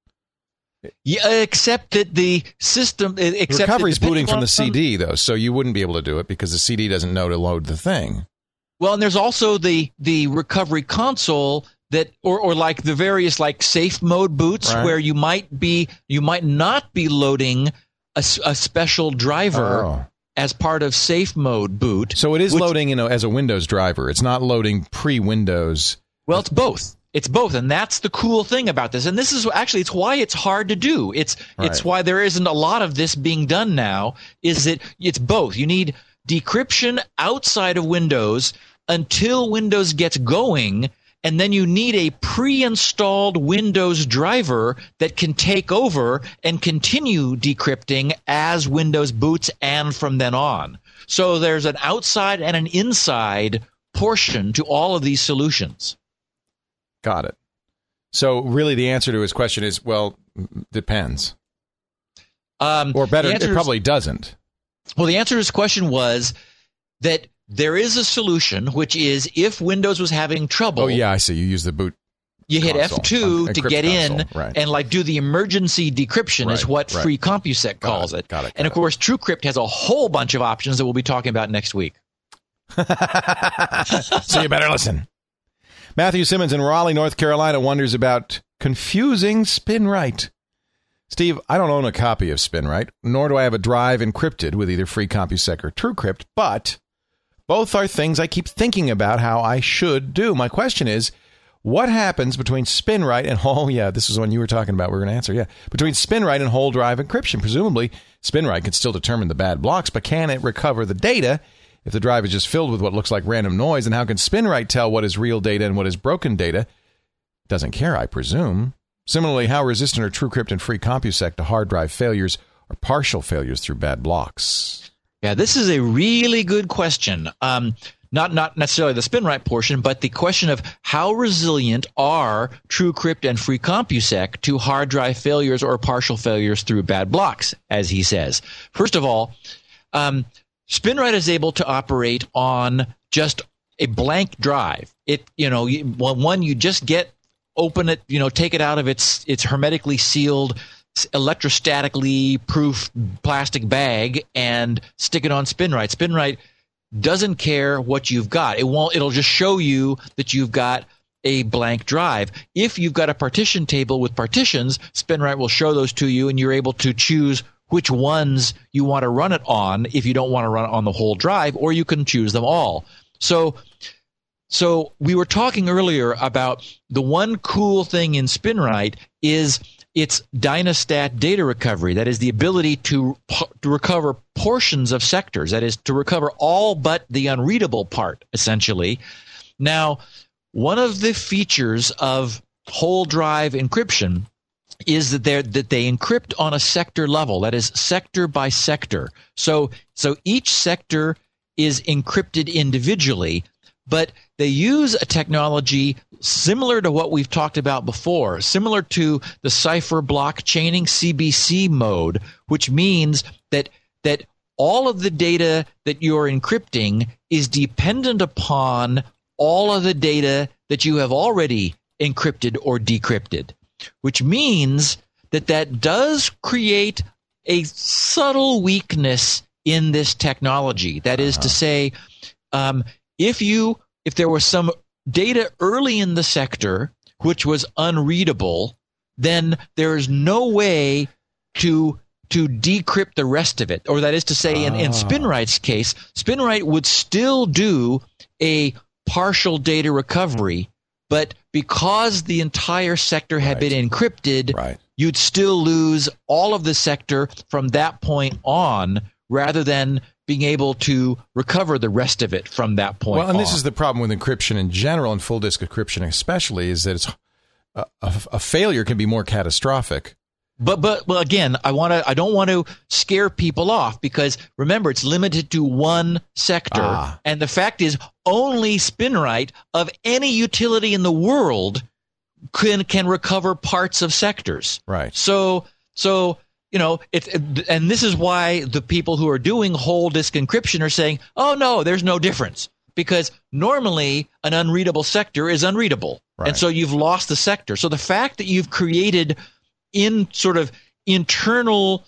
Yeah, except that the system, eh, except Recovery's booting from the CD, though, so you wouldn't be able to do it because the CD doesn't know to load the thing. Well, and there's also the the recovery console that, or or like the various like safe mode boots Right. where you might be you might not be loading a, a special driver Oh. as part of safe mode boot. So it is which- loading you know, as a Windows driver. It's not loading pre Windows. Well, it's both. It's both, and that's the cool thing about this. And this is actually it's why it's hard to do. It's it's why there isn't a lot of this being done now. Is that it's both. You need decryption outside of Windows until Windows gets going, and then you need a pre-installed Windows driver that can take over and continue decrypting as Windows boots and from then on. So there's an outside and an inside portion to all of these solutions. Got it. So really, the answer to his question is well, depends, Um, or better, it probably doesn't. well, the answer to his question was that there is a solution, which is if Windows was having trouble, Oh yeah, I see. You use the boot. you hit console, F2 uh, to get in right. and like do the emergency decryption is what right. Free CompuSec calls it, it. got it, got and of course, TrueCrypt has a whole bunch of options that we'll be talking about next week. so you better listen. Matthew Simmons in Raleigh, North Carolina, wonders about confusing SpinRite. Steve, I don't own a copy of SpinRite, nor do I have a drive encrypted with either Free CompuSec or TrueCrypt, but both are things I keep thinking about how I should do. My question is, what happens between SpinRite and oh yeah, this is one you were talking about. We're going to answer yeah. Between SpinRite and whole drive encryption, presumably SpinRite can still determine the bad blocks, but can it recover the data If the drive is just filled with what looks like random noise, And how can SpinRite tell what is real data and what is broken data? Doesn't care, I presume. Similarly, how resistant are TrueCrypt and Free CompuSec to hard drive failures or partial failures through bad blocks? Yeah, this is a really good question. Um, not not necessarily the spin SpinRite portion, but the question of how resilient are TrueCrypt and Free CompuSec to hard drive failures or partial failures through bad blocks, as he says. First of all, um, SpinRite is able to operate on just a blank drive. It you know one you just get open it you know take it out of its its hermetically sealed electrostatically proof plastic bag and stick it on SpinRite. SpinRite doesn't care what you've got. It won't. It'll just show you that you've got a blank drive. If you've got a partition table with partitions, SpinRite will show those to you, and you're able to choose which ones you want to run it on. If you don't want to run it on the whole drive, or you can choose them all. So. So we were talking earlier about the one cool thing in SpinRite is its Dynastat data recovery. That is the ability to, to recover portions of sectors. That is to recover all but the unreadable part, essentially. Now, one of the features of whole drive encryption is that they that they encrypt on a sector level. That is sector by sector. So so each sector is encrypted individually, but they use a technology similar to what we've talked about before, similar to the cipher block chaining CBC mode, which means that that all of the data that you're encrypting is dependent upon all of the data that you have already encrypted or decrypted, which means that that does create a subtle weakness in this technology. That is uh-huh. to say, um, if you if there was some data early in the sector which was unreadable, then there is no way to to decrypt the rest of it. Or that is to say, in, in ah. SpinRite's case, SpinRite would still do a partial data recovery, but because the entire sector had right. been encrypted, right. you'd still lose all of the sector from that point on rather than being able to recover the rest of it from that point. Well, and on. this is the problem with encryption in general and full disk encryption especially is that it's a, a, a failure can be more catastrophic. But but well again, I want to I don't want to scare people off because remember it's limited to one sector ah. and the fact is only SpinRite of any utility in the world can can recover parts of sectors. Right. So so you know, it's and this is why the people who are doing whole disk encryption are saying, "Oh no, there's no difference." Because normally an unreadable sector is unreadable. Right. And so you've lost the sector. So the fact that you've created in sort of internal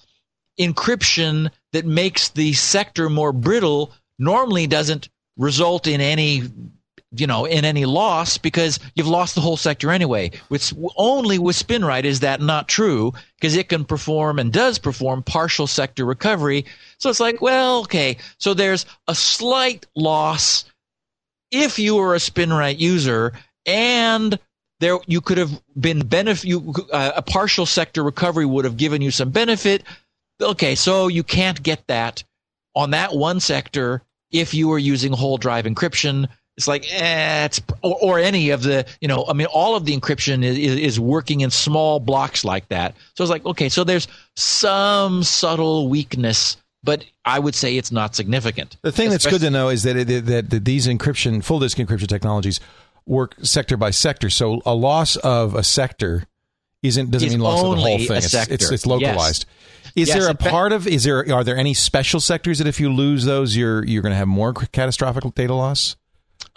encryption that makes the sector more brittle normally doesn't result in any you know, in any loss because you've lost the whole sector anyway. With only with SpinRite is that not true because it can perform and does perform partial sector recovery. So it's like, well, okay, so there's a slight loss if you were a SpinRite user and there you could have been benefit uh, a partial sector recovery would have given you some benefit. Okay, so you can't get that on that one sector if you were using whole drive encryption it's like eh, it's or, or, any of the you know I mean all of the encryption is, is working in small blocks like that. So it's like okay, so there's some subtle weakness, but I would say it's not significant. The thing that's good to know is that, it, that that these encryption full disk encryption technologies work sector by sector. So a loss of a sector isn't doesn't is mean loss of the whole thing. It's, it's, it's, localized. Yes. Is yes, there a part of is there are there any special sectors that if you lose those you're you're going to have more catastrophic data loss?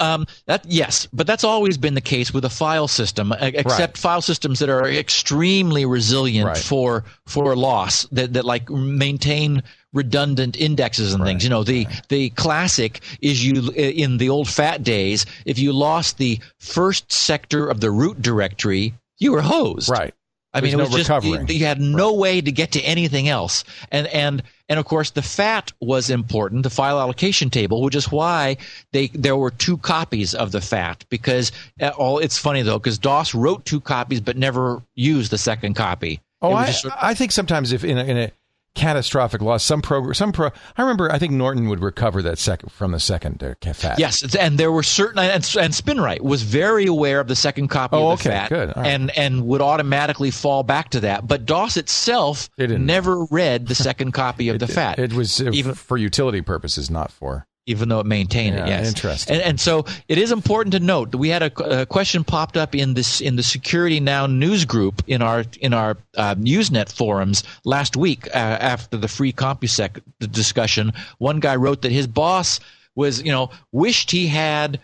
Um, that yes, but that's always been the case with a file system, except right. file systems that are extremely resilient right. for for loss that that like maintain redundant indexes and right. things. You know, the the classic is you in the old fat days, if you lost the first sector of the root directory, you were hosed. Right. I There's mean, it was no just you, you had no way to get to anything else, and and and of course the FAT was important, the file allocation table, which is why they there were two copies of the FAT because uh, all it's funny though because DOS wrote two copies but never used the second copy. Oh, I, sort of, I think sometimes if in a, in a catastrophic loss. Some pro, some pro. I remember. I think Norton would recover that second from the second uh, fat. Yes, and there were certain and, and SpinRite was very aware of the second copy oh, of the okay, fat, good. Right. and and would automatically fall back to that. But DOS itself It never read the second copy of the fat, It was uh, Even- for utility purposes, not for. Even though it maintained Yeah, it. Yes, interesting. And, and so it is important to note that we had a, a question popped up in this in the Security Now news group in our in our uh, Usenet forums last week uh, after the free CompuSec discussion. One guy wrote that his boss was you know wished he had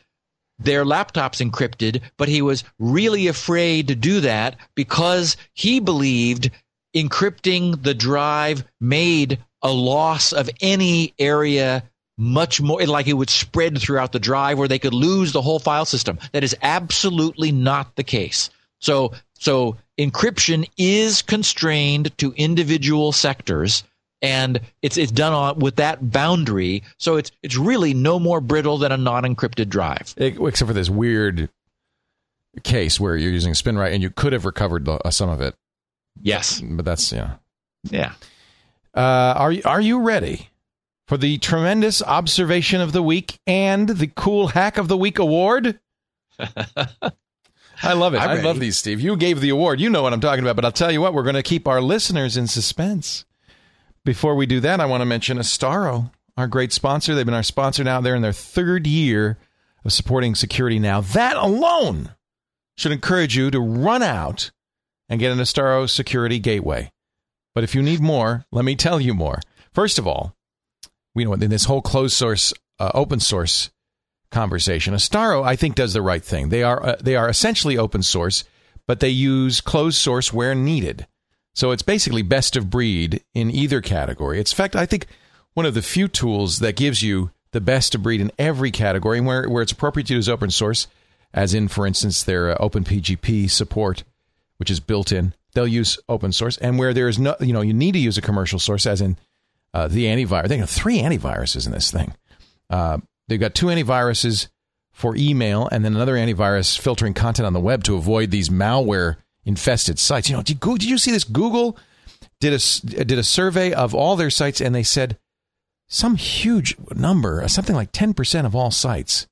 their laptops encrypted, but he was really afraid to do that because he believed encrypting the drive made a loss of any area much more like it would spread throughout the drive where they could lose the whole file system. That is absolutely not the case. So so encryption is constrained to individual sectors and it's it's done on with that boundary. So it's it's really no more brittle than a non-encrypted drive. It- except for this weird case where you're using SpinRite and you could have recovered the, uh, some of it, Yes. but that's yeah. Yeah. Uh, are you are you ready for the tremendous observation of the week and the cool hack of the week award? I love it. I'm I love these, Steve. You gave the award. You know what I'm talking about. But I'll tell you what, we're going to keep our listeners in suspense. Before we do that, I want to mention Astaro, our great sponsor. They've been our sponsor now. They're in their third year of supporting security now. That alone should encourage you to run out and get an Astaro security gateway. But if you need more, let me tell you more. First of all, we know in this whole closed source, uh, open source conversation, Astaro I think does the right thing. They are uh, they are essentially open source, but they use closed source where needed. So it's basically best of breed in either category. It's in fact I think one of the few tools that gives you the best of breed in every category, and where where it's appropriate to use open source, as in for instance their uh, OpenPGP support, which is built in. They'll use open source, and where there is no, you know, you need to use a commercial source, as in uh, the antivirus. They have three antiviruses in this thing. Uh, they've got two antiviruses for email, and then another antivirus filtering content on the web to avoid these malware infested sites. You know, did, did you see this? Google did a did a survey of all their sites, and they said some huge number, something like ten percent of all sites,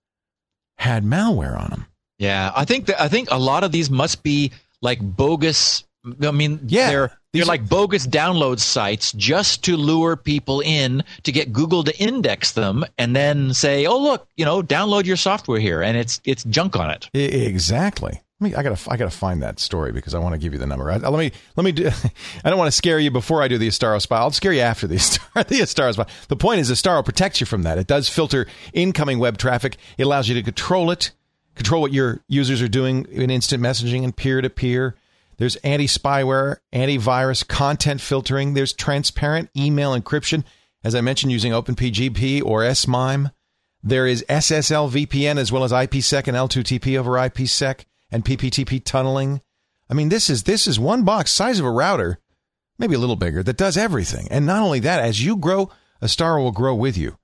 had malware on them. Yeah, I think that I think a lot of these must be like bogus. I mean, Yeah, they're they're like bogus download sites just to lure people in to get Google to index them and then say, "Oh, look, you know, download your software here," and it's it's junk on it. Exactly. Let me, I gotta, I gotta find that story because I want to give you the number. I, let me, let me do. I don't want to scare you before I do the Astaro spy. I'll scare you after the Astaro, the Astaro spy. The point is, Astaro protects you from that. It does filter incoming web traffic. It allows you to control it, control what your users are doing in instant messaging and peer to peer. There's anti spyware, antivirus, content filtering. There's transparent email encryption, as I mentioned, using OpenPGP or SMIME. There is SSL VPN as well as IPsec and L2TP over IPsec and PPTP tunneling. I mean, this is this is one box size of a router, maybe a little bigger, that does everything. And not only that, as you grow, Astaro will grow with you.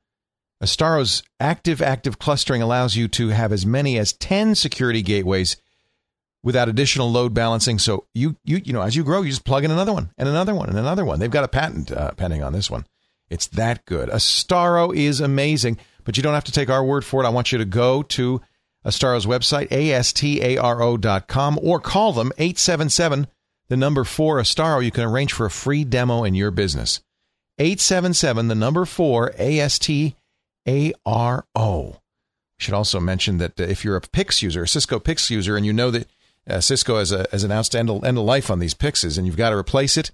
Astaro's active active clustering allows you to have as many as 10 security gateways without additional load balancing. So you you you know, as you grow, you just plug in another one and another one and another one. They've got a patent uh, pending on this one. It's that good. Astaro is amazing, but you don't have to take our word for it. I want you to go to Astaro's website, astaro.com, or call them 877 the number 4 Astaro. You can arrange for a free demo in your business. 877 the number 4 A S T A R O. Should also mention that uh, if you're a PIX user, a Cisco PIX user, and you know that uh, Cisco has, a, has announced end of, end of life on these Pixes and you've got to replace it,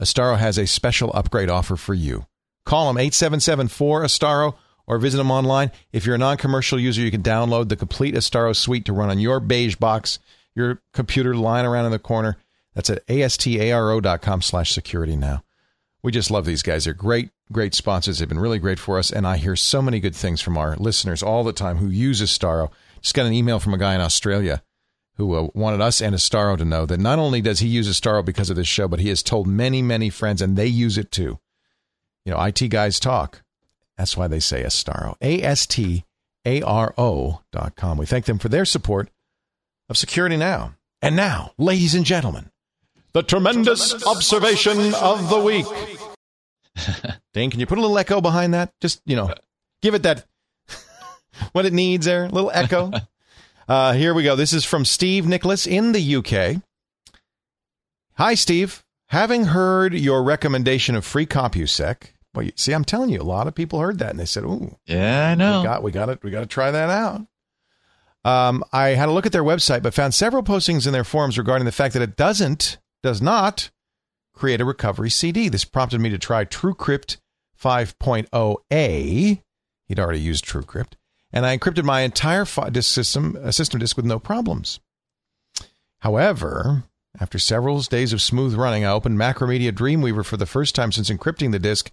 Astaro has a special upgrade offer for you. Call them 877 4 Astaro or visit them online. If you're a non commercial user, you can download the complete Astaro suite to run on your beige box, your computer lying around in the corner. That's at astaro.com slash security now. We just love these guys. They're great, great sponsors. They've been really great for us. And I hear so many good things from our listeners all the time who use Astaro. Just got an email from a guy in Australia who uh, wanted us and Astaro to know that not only does he use Astaro because of this show, but he has told many, many friends, and they use it too. You know, IT guys talk. That's why they say Astaro. A S T A R O dot com. We thank them for their support of Security Now. And now, ladies and gentlemen, the tremendous observation of the week. Dane, can you put a little echo behind that? Just you know, give it that what it needs there, a little echo. uh, here we go. This is from Steve Nicholas in the UK. Hi, Steve. Having heard your recommendation of free CompuSec, well, you, see, I'm telling you, a lot of people heard that and they said, "Ooh, Yeah, I know. we got we got it. We got to try that out." Um, I had a look at their website, but found several postings in their forums regarding the fact that it doesn't, does not create a recovery CD. This prompted me to try TrueCrypt 5.0a. He'd already used TrueCrypt, and I encrypted my entire disk system, uh, system disk with no problems. However, after several days of smooth running, I opened Macromedia Dreamweaver for the first time since encrypting the disk.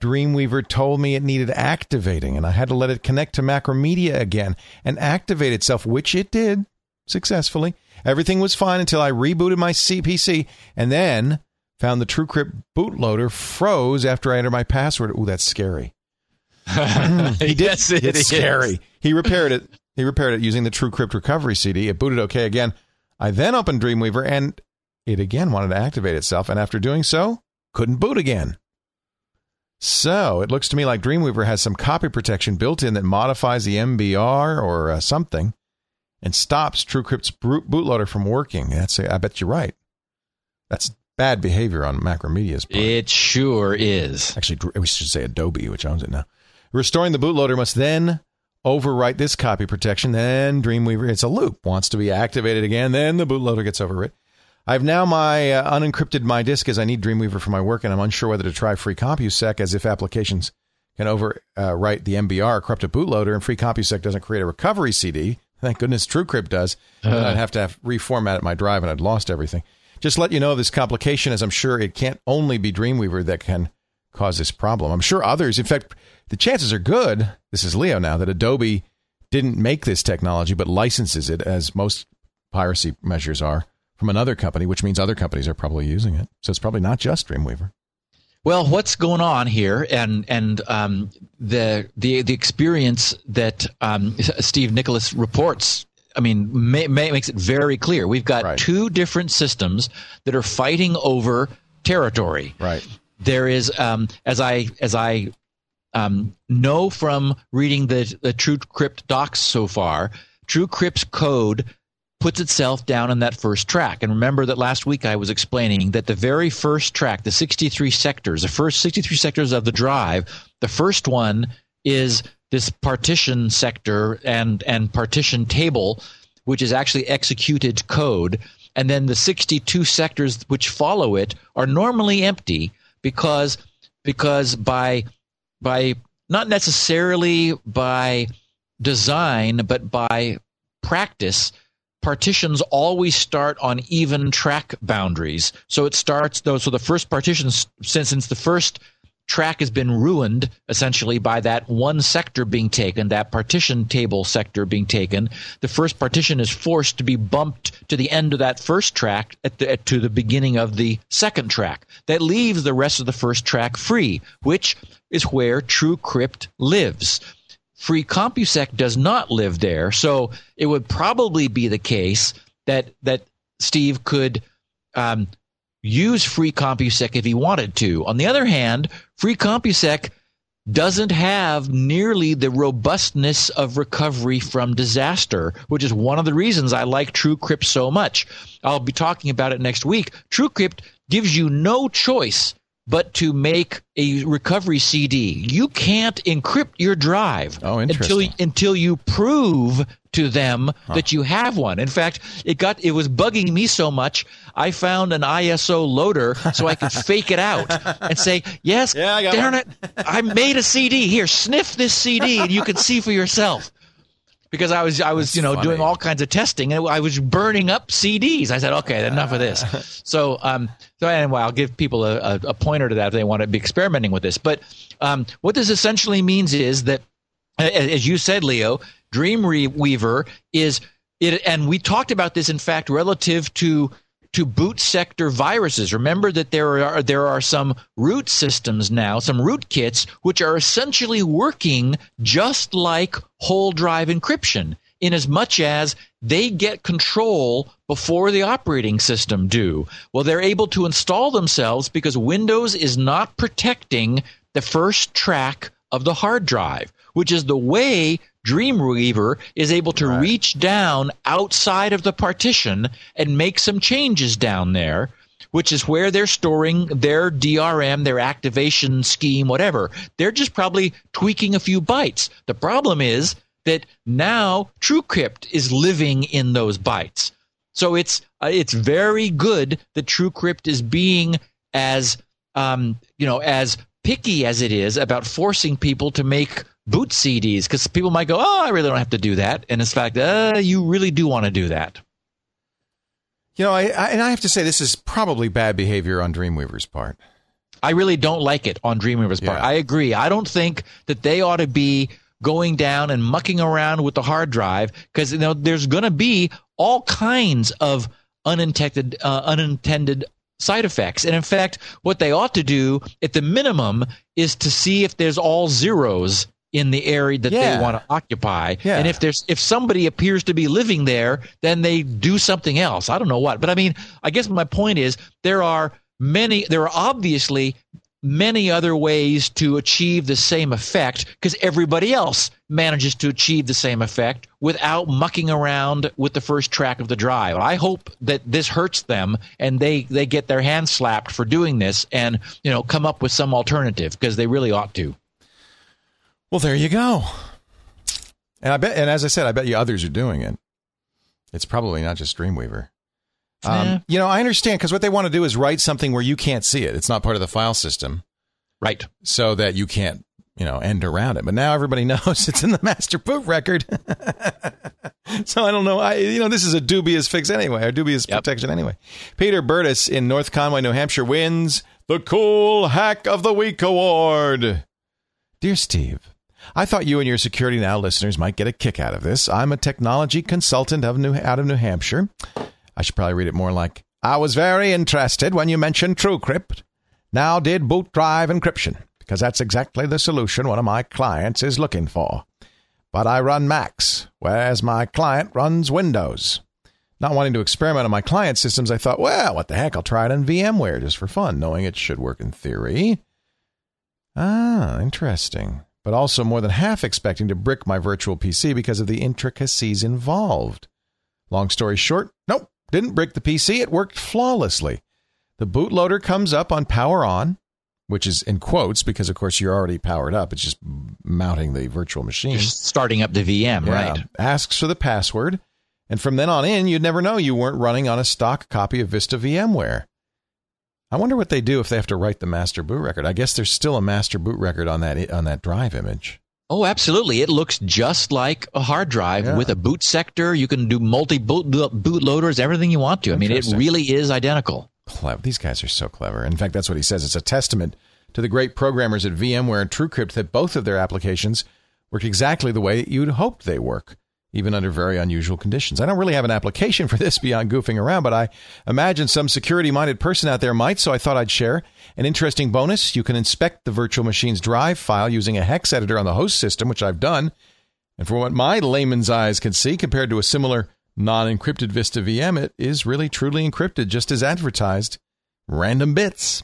Dreamweaver told me it needed activating, and I had to let it connect to Macromedia again and activate itself, which it did successfully. Everything was fine until I rebooted my CPC and then found the TrueCrypt bootloader froze after I entered my password. Ooh, that's scary. He did. yes, it it's is. scary. He repaired it. He repaired it using the TrueCrypt recovery CD. It booted okay again. I then opened Dreamweaver and it again wanted to activate itself. And after doing so, couldn't boot again. So it looks to me like Dreamweaver has some copy protection built in that modifies the MBR or uh, something and stops TrueCrypt's boot- bootloader from working. That's I bet you're right. That's bad behavior on Macromedia's part. It sure is. Actually, we should say Adobe, which owns it now. Restoring the bootloader must then overwrite this copy protection. Then Dreamweaver, it's a loop, wants to be activated again. Then the bootloader gets overwritten. I've now my uh, unencrypted my disk as I need Dreamweaver for my work, and I'm unsure whether to try free CompuSec as if applications can overwrite the MBR corrupted bootloader, and free CompuSec doesn't create a recovery CD. Thank goodness TrueCrypt does. Then I'd have to have reformat my drive, and I'd lost everything. Just let you know of this complication, as I'm sure it can't only be Dreamweaver that can cause this problem. I'm sure others, in fact, the chances are good. This is Leo now that Adobe didn't make this technology but licenses it, as most piracy measures are, from another company, which means other companies are probably using it. So it's probably not just Dreamweaver. Well, what's going on here, and and um, the the the experience that um, Steve Nicholas reports, I mean, ma- ma- makes it very clear. We've got Right. two different systems that are fighting over territory. Right. There is, um, as I as I um, know from reading the the TrueCrypt docs so far, TrueCrypt's code puts itself down in that first track. And remember that last week I was explaining that the very first track, the 63 sectors, the first 63 sectors of the drive, the first one is this partition sector and and partition table, which is actually executed code. And then the 62 sectors which follow it are normally empty because because by by not necessarily by design, but by practice, partitions always start on even track boundaries. So it starts though. So the first partition, since since the first track has been ruined essentially by that one sector being taken, that partition table sector being taken, the first partition is forced to be bumped to the end of that first track at the, at, to the beginning of the second track. That leaves the rest of the first track free, which is where TrueCrypt lives. Free CompuSec does not live there, so it would probably be the case that that Steve could um, use Free CompuSec if he wanted to. On the other hand, Free CompuSec doesn't have nearly the robustness of recovery from disaster, which is one of the reasons I like TrueCrypt so much. I'll be talking about it next week. TrueCrypt gives you no choice but to make a recovery CD. You can't encrypt your drive Oh, until until you prove to them that you have one. In fact, it got it was bugging me so much. I found an ISO loader so I could fake it out and say, "Yes, Yeah, I darn one." it, I made a CD. Here, sniff this CD, and you can see for yourself." Because I was, I was, That's you know, funny. doing all kinds of testing, and I was burning up CDs. I said, "Okay, enough of this." So, um, so anyway, I'll give people a, a, a pointer to that if they want to be experimenting with this. But um, what this essentially means is that as you said, Leo, Dreamweaver is it, and we talked about this in fact relative to to boot sector viruses. Remember that there are there are some root systems now, some rootkits which are essentially working just like whole drive encryption. in as much as they get control before the operating system do. Well, they're able to install themselves because Windows is not protecting the first track of the hard drive, which is the way Dreamweaver is able to Right. reach down outside of the partition and make some changes down there, which is where they're storing their DRM, their activation scheme, whatever. They're just probably tweaking a few bytes. The problem is that now TrueCrypt is living in those bytes. So it's uh, it's very good that TrueCrypt is being as um, you know as picky as it is about forcing people to make boot CDs because people might go, oh, I really don't have to do that, and in fact, uh, you really do want to do that. You know, I, I and I have to say this is probably bad behavior on Dreamweaver's part. I really don't like it on Dreamweaver's part. Yeah. I agree. I don't think that they ought to be going down and mucking around with the hard drive because you know there's going to be all kinds of unintended uh, unintended side effects. And in fact, what they ought to do at the minimum is to see if there's all zeros in the area that Yeah. they want to occupy. Yeah. And if there's if somebody appears to be living there, then they do something else. I don't know what. But I mean, I guess my point is there are many there are obviously many other ways to achieve the same effect because everybody else manages to achieve the same effect without mucking around with the first track of the drive. I hope that this hurts them and they they get their hands slapped for doing this and you know come up with some alternative because they really ought to. Well, there you go. And I bet, and as I said, I bet you others are doing it. It's probably not just Dreamweaver. Um, Yeah. You know, I understand because what they want to do is write something where you can't see it. It's not part of the file system, Right. so that you can't, you know, end around it. But now everybody knows it's in the master boot record. so I don't know. I, you know, this is a dubious fix anyway, or dubious Yep. protection anyway. Peter Burtis in North Conway, New Hampshire, wins the Cool Hack of the Week award. Dear Steve, I thought you and your Security Now listeners might get a kick out of this. I'm a technology consultant of New, out of New Hampshire. I should probably read it more like I was very interested when you mentioned TrueCrypt. Now did boot drive encryption, because that's exactly the solution one of my clients is looking for. But I run Macs, whereas my client runs Windows. Not wanting to experiment on my client systems, I thought, well, what the heck, I'll try it on VMware just for fun, knowing it should work in theory. Ah, interesting. But also more than half expecting to brick my virtual PC because of the intricacies involved. Long story short, nope, didn't brick the PC. It worked flawlessly. The bootloader comes up on power on, which is in quotes because, of course, you're already powered up. It's just mounting the virtual machine. You're starting up the VM, Yeah. right? Asks for the password. And from then on in, you'd never know you weren't running on a stock copy of Vista VMware. I wonder what they do if they have to write the master boot record. I guess there's still a master boot record on that on that drive image. Oh, absolutely. It looks just like a hard drive Yeah. with a boot sector. You can do multi boot bootloaders, everything you want to. I mean, it really is identical. Clever. These guys are so clever. In fact, that's what he says. It's a testament to the great programmers at VMware and TrueCrypt that both of their applications work exactly the way you'd hoped they work, even under very unusual conditions. I don't really have an application for this beyond goofing around, but I imagine some security minded person out there might, so I thought I'd share an interesting bonus. You can inspect the virtual machine's drive file using a hex editor on the host system, which I've done. And from what my layman's eyes can see, compared to a similar non encrypted Vista VM, it is really truly encrypted, just as advertised. Random bits.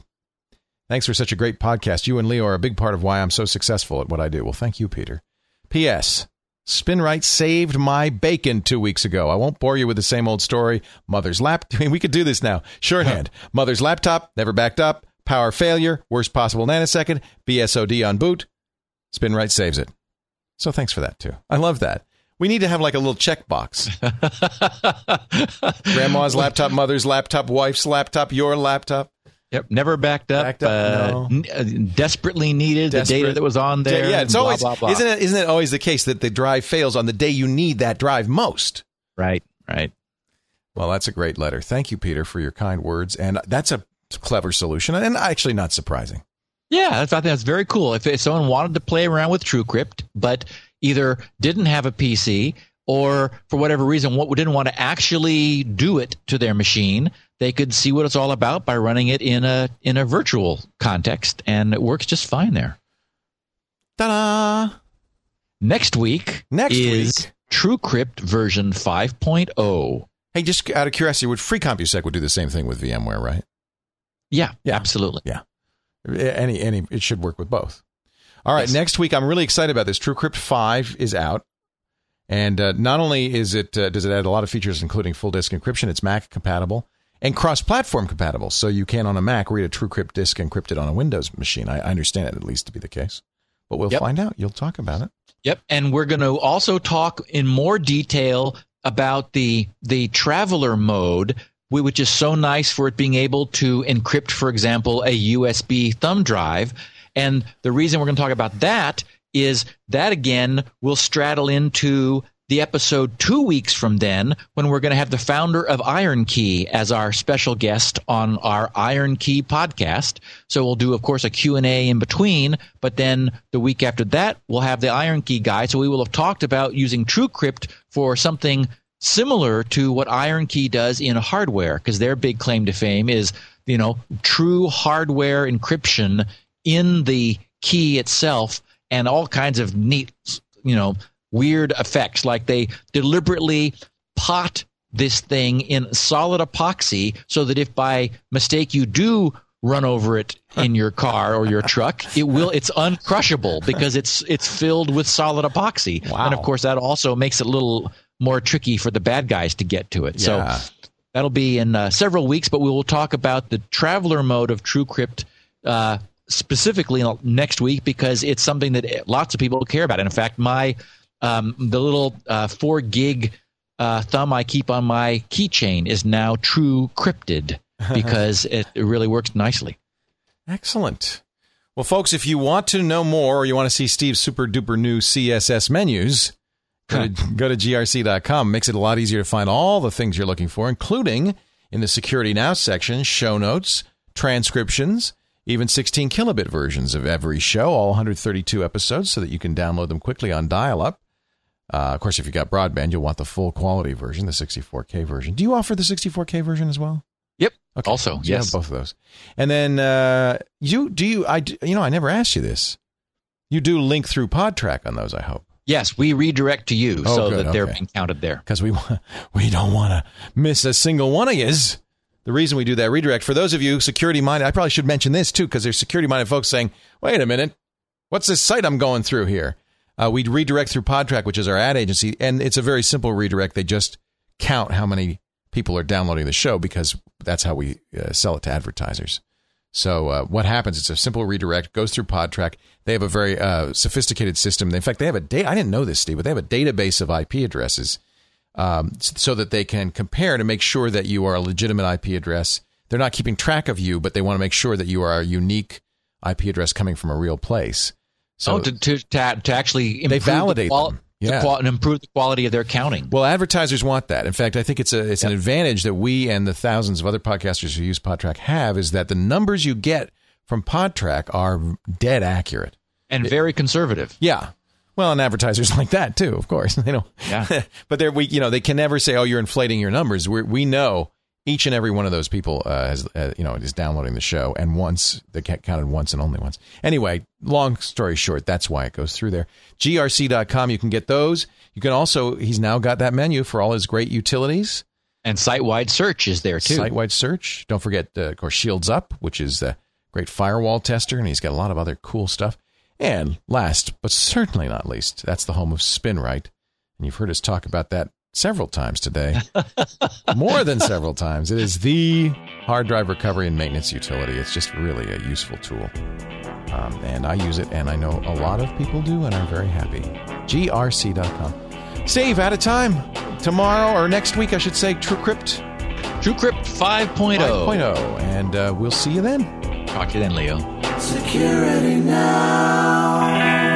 Thanks for such a great podcast. You and Leo are a big part of why I'm so successful at what I do. Well, thank you, Peter. P.S. SpinRite saved my bacon two weeks ago. I won't bore you with the same old story. Mother's lap. I mean, we could do this now. Shorthand. Mother's laptop never backed up. Power failure. Worst possible nanosecond. BSOD on boot. SpinRite saves it. So thanks for that too. I love that. We need to have like a little checkbox. Grandma's laptop, mother's laptop, wife's laptop, your laptop. Yep, never backed up. Backed up, uh, no. n- uh, desperately needed the data that was on there. Yeah, it's blah, always blah, blah. isn't it isn't it always the case that the drive fails on the day you need that drive most? right, right. Well, that's a great letter. Thank you, Peter, for your kind words, and that's a clever solution, and actually not surprising. Yeah, that's- I think that's very cool. If, if someone wanted to play around with TrueCrypt, but either didn't have a PC or for whatever reason what didn't want to actually do it to their machine, they could see what it's all about by running it in a in a virtual context, and it works just fine there. Ta-da! Next week Next is week, TrueCrypt version 5.0. Hey, just out of curiosity, would Free CompuSec would do the same thing with VMware, right? Yeah, Yeah. absolutely. Yeah. Any any it should work with both. All right, Yes. next week I'm really excited about this. TrueCrypt 5 is out. And uh, not only is it uh, does it add a lot of features including full disk encryption, it's Mac compatible and cross-platform compatible. So you can on a Mac read a TrueCrypt disk encrypted on a Windows machine. I, I understand it at least to be the case. But we'll Yep. find out. You'll talk about it. Yep, and we're going to also talk in more detail about the the traveler mode, which is so nice for it being able to encrypt, for example, a USB thumb drive. And the reason we're going to talk about that is that again will straddle into the episode two weeks from then when we're going to have the founder of IronKey as our special guest on our IronKey podcast. So we'll do, of course, a Q&A in between, but then the week after that, we'll have the IronKey guy. So we will have talked about using TrueCrypt for something similar to what IronKey does in hardware, because their big claim to fame is, you know, true hardware encryption in the key itself and all kinds of neat, you know, weird effects. Like they deliberately pot this thing in solid epoxy so that if by mistake you do run over it in your car or your truck, it will it's uncrushable because it's it's filled with solid epoxy. Wow. And of course that also makes it a little more tricky for the bad guys to get to it. Yeah. So That'll be in uh, several weeks, but we will talk about the traveler mode of TrueCrypt uh, specifically next week because it's something that lots of people care about. And in fact, my um, the little uh, four gig uh, thumb I keep on my keychain is now True Crypted because it, it really works nicely. Excellent. Well, folks, if you want to know more or you want to see Steve's super duper new CSS menus, go to, go to grc.com. Makes it a lot easier to find all the things you're looking for, including in the Security Now section, show notes, transcriptions, even 16 kilobit versions of every show, all 132 episodes, so that you can download them quickly on dial up. Uh, of course, if you've got broadband, you'll want the full quality version, the 64K version. Do you offer the 64K version as well? Yep. Okay. Also, So you yes. both of those. And then uh, you do you I you know I never asked you this. You do link through Podtrac on those, I hope, Yes, we redirect to you Oh, so good, that they're okay. being counted there. because we we don't want to miss a single one of yous. The reason we do that redirect for those of you security minded, I probably should mention this too because there's security minded folks saying, "Wait a minute, what's this site I'm going through here?" Uh, we redirect through Podtrac, which is our ad agency, and it's a very simple redirect. They just count how many people are downloading the show because that's how we uh, sell it to advertisers. So uh, what happens? It's a simple redirect, goes through Podtrac. They have a very uh, sophisticated system. In fact, they have a data. I didn't know this, Steve, but they have a database of IP addresses um, so that they can compare to make sure that you are a legitimate IP address. They're not keeping track of you, but they want to make sure that you are a unique IP address coming from a real place. So oh, to, to, to, actually improve validate the qual- them. the Yeah. qual- and improve the quality of their counting. Well, advertisers want that. In fact, I think it's a it's an advantage that we and the thousands of other podcasters who use Podtrac have is that the numbers you get from Podtrac are dead accurate. and very conservative. Yeah. Well, and advertisers like that too, of course. They don't. Yeah. but they're we you know they can never say, "Oh, you're inflating your numbers." We we know each and every one of those people uh, has uh, you know is downloading the show, and once they counted once and only once. Anyway, long story short, that's why it goes through there. grc.com. You can get those. You can also he's now got that menu for all his great utilities. And site wide search is there too. Site wide search. Don't forget, uh, of course, ShieldsUP, which is the great firewall tester, and he's got a lot of other cool stuff. And last, but certainly not least, that's the home of SpinRite. And you've heard us talk about that several times today. More than several times. It is the hard drive recovery and maintenance utility. It's just really a useful tool. Um, and I use it, and I know a lot of people do and are very happy. grc.com. Steve, out of time. Tomorrow, or next week, I should say, TrueCrypt TrueCrypt 5.0. 5.0. And uh, we'll see you then. Talk to you then, Leo. Security now.